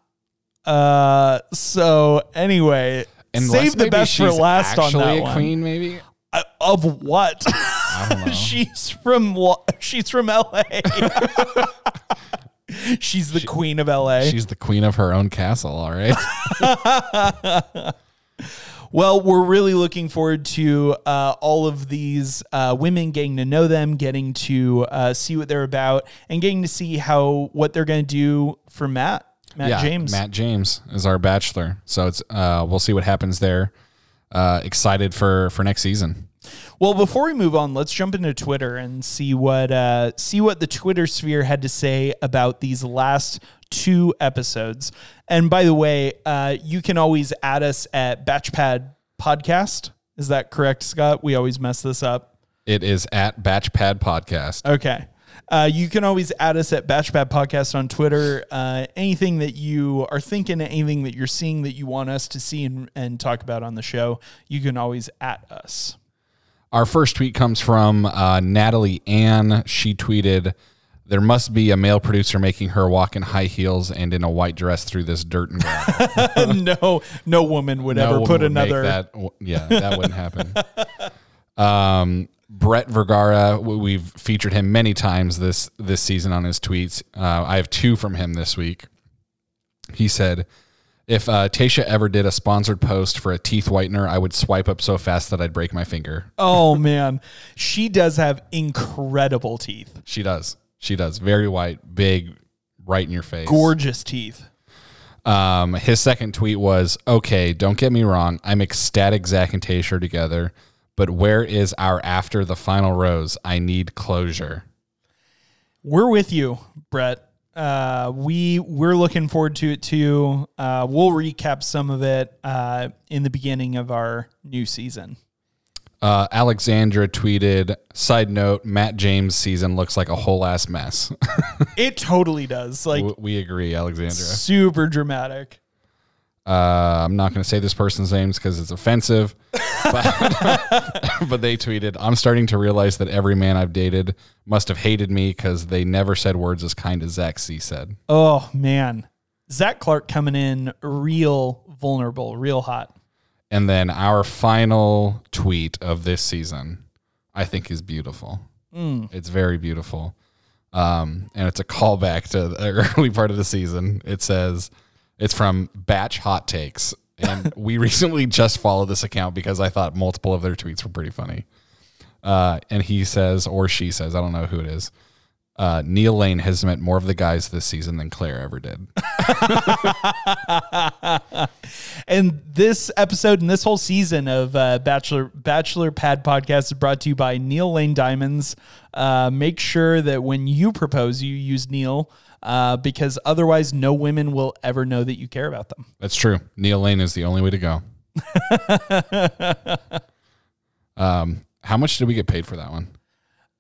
S1: Uh. So anyway,
S2: Unless
S1: save the
S2: maybe
S1: best for
S2: she's
S1: last on
S2: actually
S1: that
S2: a
S1: one.
S2: queen, maybe.
S1: Uh, of what?
S2: Don't know.
S1: she's from Lo- she's from LA. she's the queen of LA.
S2: She's the queen of her own castle. All right.
S1: Well, we're really looking forward to uh, all of these uh, women getting to know them, getting to uh, see what they're about, and getting to see how what they're going to do for Matt, Matt James.
S2: Matt James is our bachelor. So it's uh, we'll see what happens there. Uh, excited for for next season.
S1: Well, before we move on, let's jump into Twitter and see what uh, see what the Twitter sphere had to say about these last two episodes. And by the way, uh, you can always add us at Batchpad Podcast. Is that correct, Scott? We always mess this up.
S2: It is at Batchpad Podcast.
S1: Okay. Uh, you can always add us at Batchpad Podcast on Twitter. Uh, anything that you are thinking, anything that you're seeing that you want us to see and, and talk about on the show, you can always at us.
S2: Our first tweet comes from uh, Natalie Ann. She tweeted, "There must be a male producer making her walk in high heels and in a white dress through this dirt and gravel."
S1: no, no woman would
S2: No
S1: ever
S2: one
S1: put
S2: would
S1: another.
S2: that. Yeah, that wouldn't happen. Um, Brett Vergara, we've featured him many times this this season on his tweets. Uh, I have two from him this week. He said, "If uh, Tayshia ever did a sponsored post for a teeth whitener, I would swipe up so fast that I'd break my finger."
S1: Oh man, she does have incredible teeth,
S2: She does. She does. Very white, big, right in your face.
S1: gorgeous teeth.
S2: Um, his second tweet was, "Okay, don't get me wrong. I'm ecstatic Zach and Tayshia are together, but where is our after the final rose? I need closure."
S1: We're with you, Brett. Uh, we we're looking forward to it too. Uh, we'll recap some of it uh, in the beginning of our new season.
S2: Uh, Alexandra tweeted, "Side note: Matt James season looks like a whole ass mess."
S1: It totally does. Like
S2: W- we agree, Alexandra.
S1: super dramatic.
S2: Uh, I'm not going to say this person's names because it's offensive, but, but they tweeted, "I'm starting to realize that every man I've dated must have hated me because they never said words as kind as Zach C said."
S1: Oh man, Zach Clark coming in real vulnerable, real hot.
S2: And then our final tweet of this season, I think, is beautiful. It's very beautiful. Um, and it's a callback to the early part of the season. It says, it's from Batch Hot Takes. And we recently just followed this account because I thought multiple of their tweets were pretty funny. Uh, and he says, or she says, I don't know who it is. Uh, Neil Lane has met more of the guys this season than Clare ever did.
S1: And this episode and this whole season of uh, Bachelor Bachelor Pad Podcast is brought to you by Neil Lane Diamonds. Uh, make sure that when you propose, you use Neil, uh, because otherwise, no women will ever know that you care about them.
S2: That's true. Neil Lane is the only way to go. um, how much did we get paid for that one?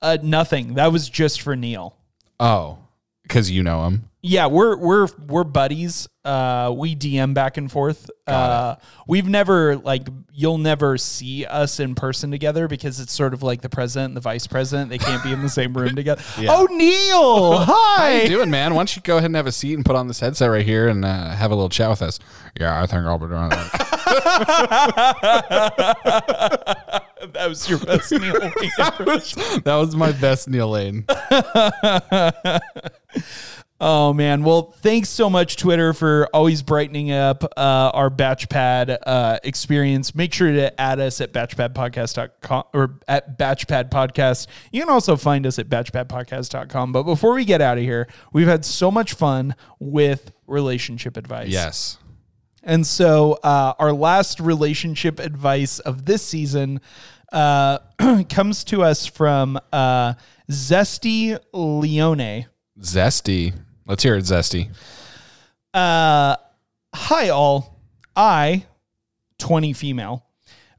S1: Uh, nothing. That was just for Neil.
S2: Oh, because you know him.
S1: Yeah, we're we're we're buddies. Uh, we DM back and forth. Uh, we've never like you'll never see us in person together because it's sort of like the president and the vice president. They can't be in the same room together. Oh, Neil, hi.
S2: How you doing, man? Why don't you go ahead and have a seat and put on this headset right here and uh, have a little chat with us? Yeah, I think I'll be doing that.
S1: that was your best Neil. Lane
S2: that was my best Neil Lane.
S1: Oh man! Well, thanks so much, Twitter, for always brightening up uh, our Batchpad uh, experience. Make sure to add us at batchpadpodcast.com or at Batchpad Podcast. You can also find us at batchpadpodcast.com. But before we get out of here, we've had so much fun with relationship advice.
S2: Yes.
S1: And so uh, our last relationship advice of this season uh, comes to us from uh, Zesty Leone.
S2: Zesty. Let's hear it, Zesty.
S1: Uh, hi, all. I, 20 female,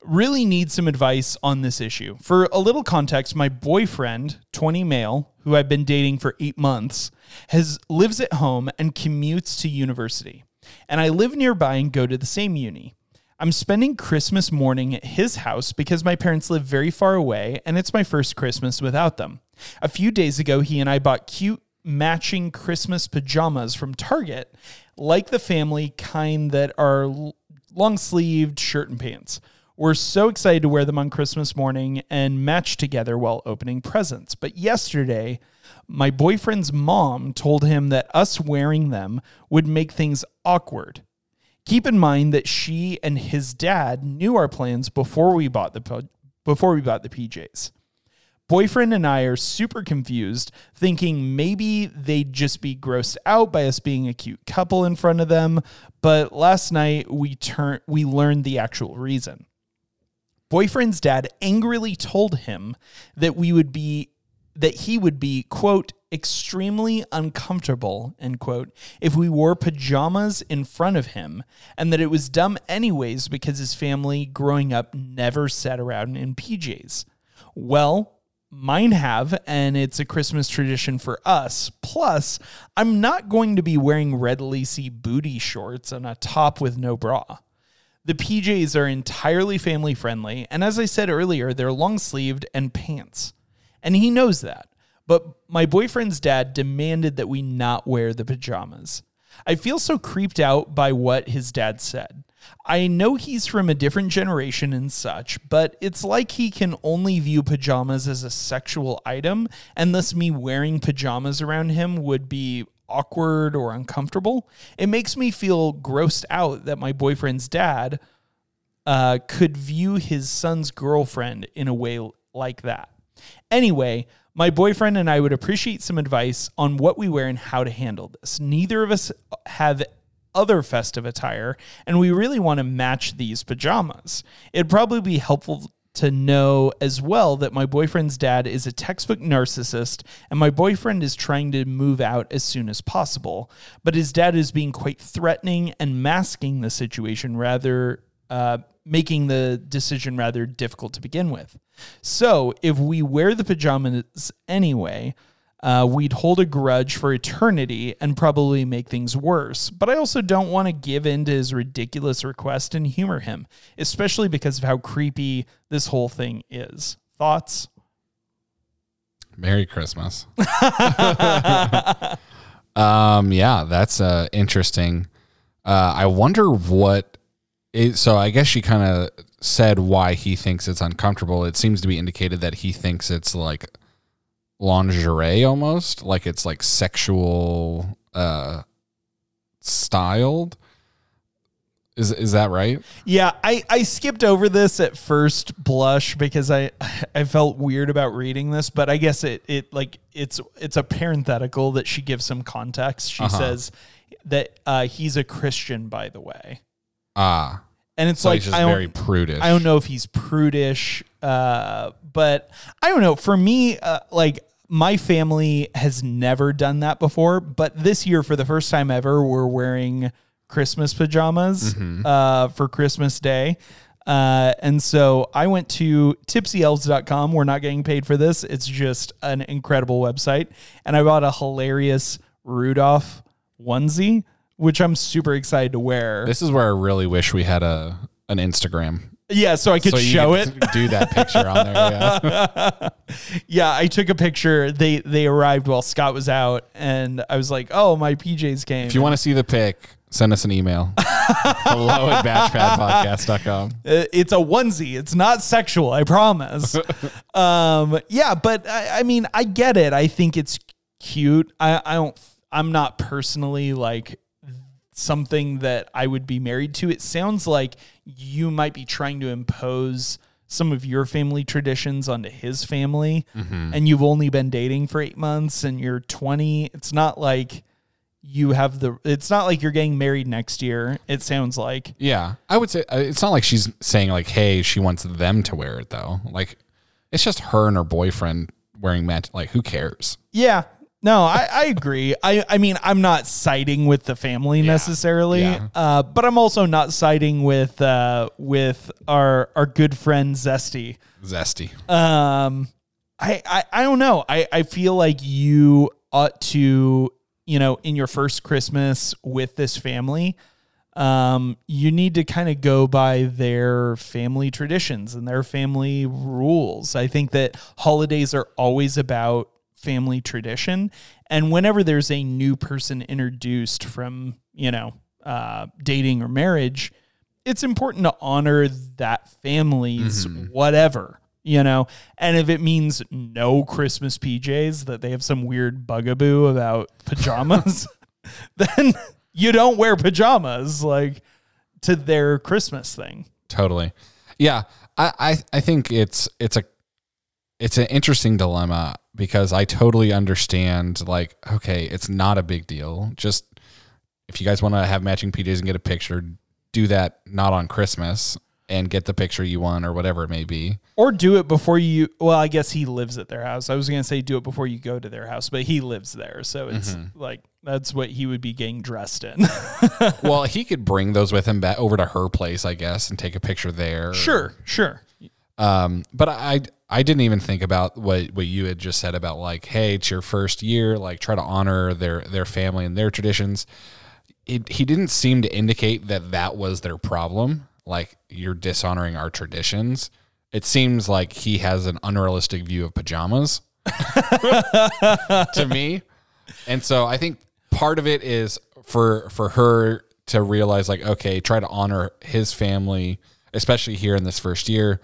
S1: Really need some advice on this issue. For a little context, my boyfriend, 20 male, who I've been dating for 8 months, has lives at home and commutes to university. And I live nearby and go to the same uni. I'm spending Christmas morning at his house because my parents live very far away and it's my first Christmas without them. A few days ago, he and I bought cute matching Christmas pajamas from Target, like the family kind that are long sleeved shirt and pants. We're so excited to wear them on Christmas morning and match together while opening presents. But yesterday, my boyfriend's mom told him that us wearing them would make things awkward. Keep in mind that she and his dad knew our plans before we bought the before we bought the PJs. Boyfriend and I are super confused, thinking maybe they'd just be grossed out by us being a cute couple in front of them, but last night we turn we learned the actual reason. Boyfriend's dad angrily told him that we would be that he would be quote extremely uncomfortable end quote if we wore pajamas in front of him and that it was dumb anyways because his family growing up never sat around in PJs. Well, mine have, and it's a Christmas tradition for us. Plus, I'm not going to be wearing red lacy booty shorts and a top with no bra. The PJs are entirely family friendly, and as I said earlier, they're long sleeved and pants. And he knows that. But my boyfriend's dad demanded that we not wear the pajamas. I feel so creeped out by what his dad said. I know he's from a different generation and such, but it's like he can only view pajamas as a sexual item, and thus me wearing pajamas around him would be awkward or uncomfortable. It makes me feel grossed out that my boyfriend's dad uh, could view his son's girlfriend in a way like that. Anyway, my boyfriend and I would appreciate some advice on what we wear and how to handle this. Neither of us have other festive attire, and we really want to match these pajamas. It'd probably be helpful to know as well that my boyfriend's dad is a textbook narcissist and my boyfriend is trying to move out as soon as possible. But his dad is being quite threatening and masking the situation rather, uh, making the decision rather difficult to begin with. So if we wear the pajamas anyway, uh, we'd hold a grudge for eternity and probably make things worse. But I also don't want to give in to his ridiculous request and humor him, especially because of how creepy this whole thing is. Thoughts?
S2: Merry Christmas. um, yeah, that's uh, interesting. Uh, I wonder what. It, so I guess she kind of said why he thinks it's uncomfortable. It seems to be indicated that he thinks it's like lingerie almost like it's like sexual uh styled is is that right
S1: yeah i i skipped over this at first blush because i i felt weird about reading this but i guess it it like it's it's a parenthetical that she gives some context she uh-huh. says that uh he's a christian by the way
S2: ah
S1: and it's so like
S2: I very prudish.
S1: I don't know if he's prudish, uh, but I don't know. For me, uh, like my family has never done that before, but this year, for the first time ever, we're wearing Christmas pajamas mm-hmm. uh, for Christmas Day. Uh, and so I went to tipsyelves.com. We're not getting paid for this. It's just an incredible website. And I bought a hilarious Rudolph onesie, which I'm super excited to wear.
S2: This is where I really wish we had a an Instagram
S1: yeah, so I could so show it.
S2: Do that picture on there. Yeah.
S1: yeah, I took a picture. They they arrived while Scott was out, and I was like, "Oh, my PJs came."
S2: If you want to see the pic, send us an email. Hello at batchpadpodcast.com.
S1: Uh, it's a onesie. It's not sexual. I promise. um, yeah, but I, I mean, I get it. I think it's cute. I I don't. I'm not personally like something that I would be married to. It sounds like you might be trying to impose some of your family traditions onto his family mm-hmm. and you've only been dating for 8 months and you're 20. It's not like you have the it's not like you're getting married next year it sounds like
S2: yeah i would say uh, it's not like she's saying like hey she wants them to wear it though like it's just her and her boyfriend wearing match like who cares
S1: yeah No, I, I agree. I, I mean, I'm not siding with the family necessarily,
S2: Yeah.
S1: Uh, but I'm also not siding with uh, with our our good friend Zesty.
S2: Zesty.
S1: Um, I, I, I don't know. I, I feel like you ought to, you know, in your first Christmas with this family, um, you need to kind of go by their family traditions and their family rules. I think that holidays are always about family tradition. And whenever there's a new person introduced from, you know, uh, dating or marriage, it's important to honor that family's whatever, you know. And if it means no Christmas PJs, that they have some weird bugaboo about pajamas, then you don't wear pajamas like to their Christmas thing.
S2: Totally. Yeah. I, I, I think it's it's a it's an interesting dilemma because I totally understand like, okay, it's not a big deal. Just if you guys want to have matching PJs and get a picture, do that not on Christmas and get the picture you want or whatever it may be.
S1: Or do it before you. Well, I guess he lives at their house. I was gonna say do it before you go to their house, but he lives there, so it's like that's what he would be getting dressed in.
S2: well, he could bring those with him back over to her place, I guess, and take a picture there.
S1: sure, sure.
S2: Um, but I I didn't even think about what what you had just said about like, hey, it's your first year, like try to honor their their family and their traditions. It, he didn't seem to indicate that that was their problem. Like you're dishonoring our traditions. It seems like he has an unrealistic view of pajamas to me. And so I think part of it is for for her to realize like okay, try to honor his family, especially here in this first year.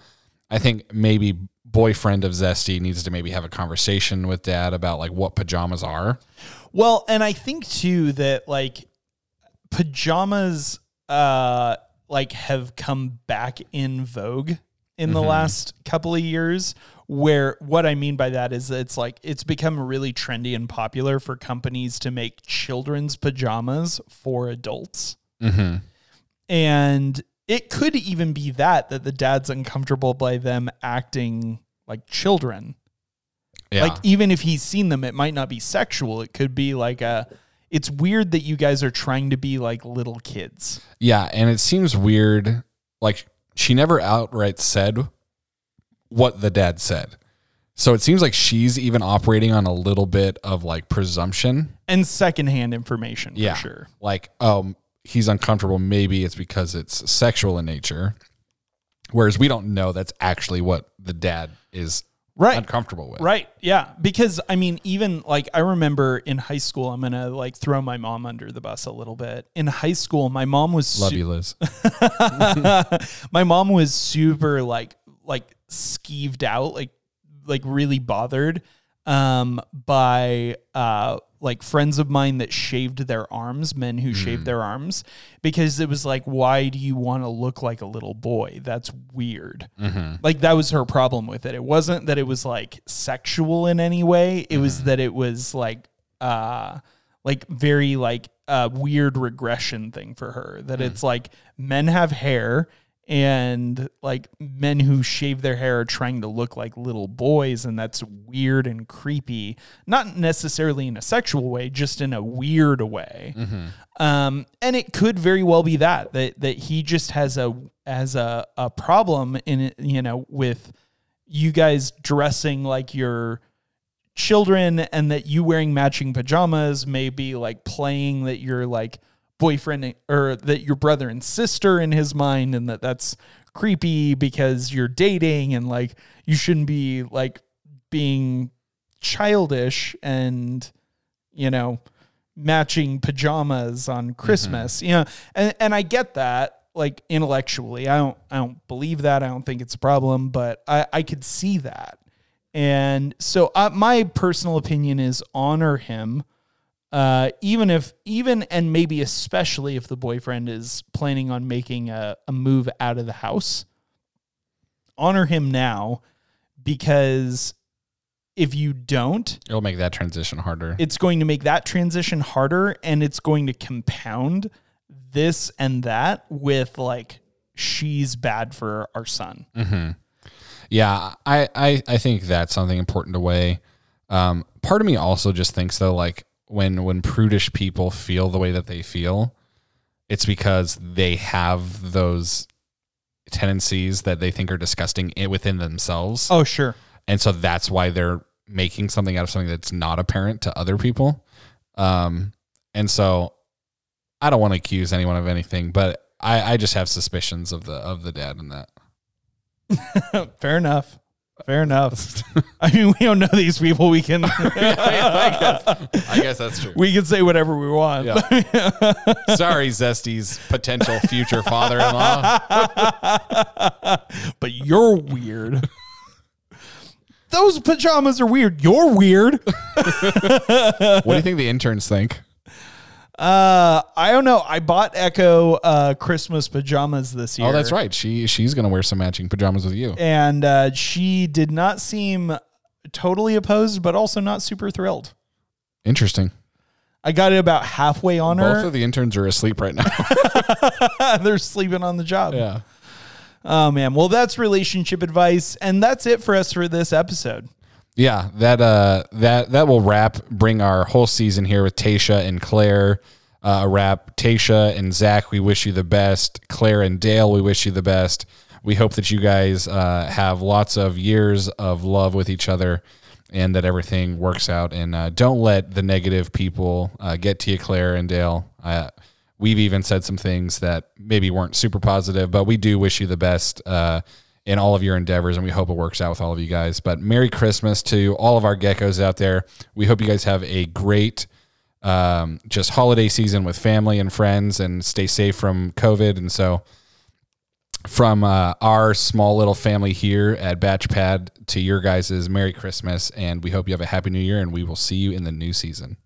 S2: I think maybe boyfriend of Zesty needs to maybe have a conversation with dad about like what pajamas are.
S1: Well, and I think too that like pajamas uh like have come back in vogue in the last couple of years where what I mean by that is it's like it's become really trendy and popular for companies to make children's pajamas for adults. And it could even be that that the dad's uncomfortable by them acting like children.
S2: Yeah.
S1: Like even if he's seen them, it might not be sexual. It could be like a. It's weird that you guys are trying to be like little kids.
S2: Yeah, and it seems weird. Like she never outright said what the dad said. So it seems like she's even operating on a little bit of like presumption.
S1: and secondhand information
S2: Yeah.
S1: for sure.
S2: Like, um, he's uncomfortable. Maybe it's because it's sexual in nature. Whereas we don't know that's actually what the dad is
S1: Right.
S2: uncomfortable with.
S1: Right. Yeah. Because I mean, even like I remember in high school, I'm gonna like throw my mom under the bus a little bit. In high school, my mom was
S2: Love
S1: su-
S2: you, Liz.
S1: my mom was super like like skeeved out, like like really bothered um by uh like friends of mine that shaved their arms, men who hmm. shaved their arms because it was like why do you want to look like a little boy? That's weird. Mm-hmm. Like that was her problem with it. It wasn't that it was like sexual in any way. It was mm-hmm. that it was like uh like very like a weird regression thing for her that hmm. it's like men have hair and like men who shave their hair are trying to look like little boys and that's weird and creepy. Not necessarily in a sexual way just in a weird way. Um, and it could very well be that that that he just has a has a, a problem in you know with you guys dressing like your children and that you wearing matching pajamas may be like playing that you're like boyfriend or that your brother and sister in his mind and that that's creepy because you're dating and like you shouldn't be like being childish and you know matching pajamas on Christmas you know and and I get that like intellectually. I don't I don't believe that. I don't think it's a problem but I I could see that. And so uh, my personal opinion is honor him uh, even if even and maybe especially if the boyfriend is planning on making a, a move out of the house honor him now because if you don't
S2: It'll make that transition harder.
S1: it's going to make that transition harder and it's going to compound this and that with like she's bad for our son
S2: Yeah, I, I, I think that's something important to weigh. Um, part of me also just thinks though, like when when prudish people feel the way that they feel, it's because they have those tendencies that they think are disgusting within themselves,
S1: Oh, sure.
S2: and so that's why they're making something out of something that's not apparent to other people. Um, and so I don't want to accuse anyone of anything, but I, I just have suspicions of the of the dad in that.
S1: Fair enough. Fair enough. I mean, we don't know these people. We can
S2: I guess that's true.
S1: we can say whatever we want.
S2: Yeah. Sorry, Zesty's potential future father-in-law.
S1: but you're weird. Those pajamas are weird. You're weird.
S2: What do you think the interns think?
S1: Uh, I don't know. I bought Echo uh, Christmas pajamas this year.
S2: Oh, that's right. She she's gonna wear some matching pajamas with you.
S1: And uh, she did not seem totally opposed, but also not super thrilled.
S2: Interesting.
S1: I got it about halfway on
S2: Both
S1: her.
S2: Both of the interns are asleep right now.
S1: They're sleeping on the job.
S2: yeah.
S1: Oh man. Well, that's relationship advice, and that's it for us for this episode.
S2: Yeah, that uh that that will wrap bring our whole season here with Tayshia and Clare. Uh, a wrap. Tayshia and Zac, we wish you the best. Clare and Dale, we wish you the best. We hope that you guys uh, have lots of years of love with each other and that everything works out. And uh, don't let the negative people uh, get to you, Clare and Dale. Uh, we've even said some things that maybe weren't super positive, but we do wish you the best uh, in all of your endeavors, and we hope it works out with all of you guys. But Merry Christmas to all of our geckos out there. We hope you guys have a great um, just holiday season with family and friends, and stay safe from COVID. And so, from uh, our small little family here at Batch Pad to your guys' Merry Christmas, and we hope you have a Happy New Year, and we will see you in the new season.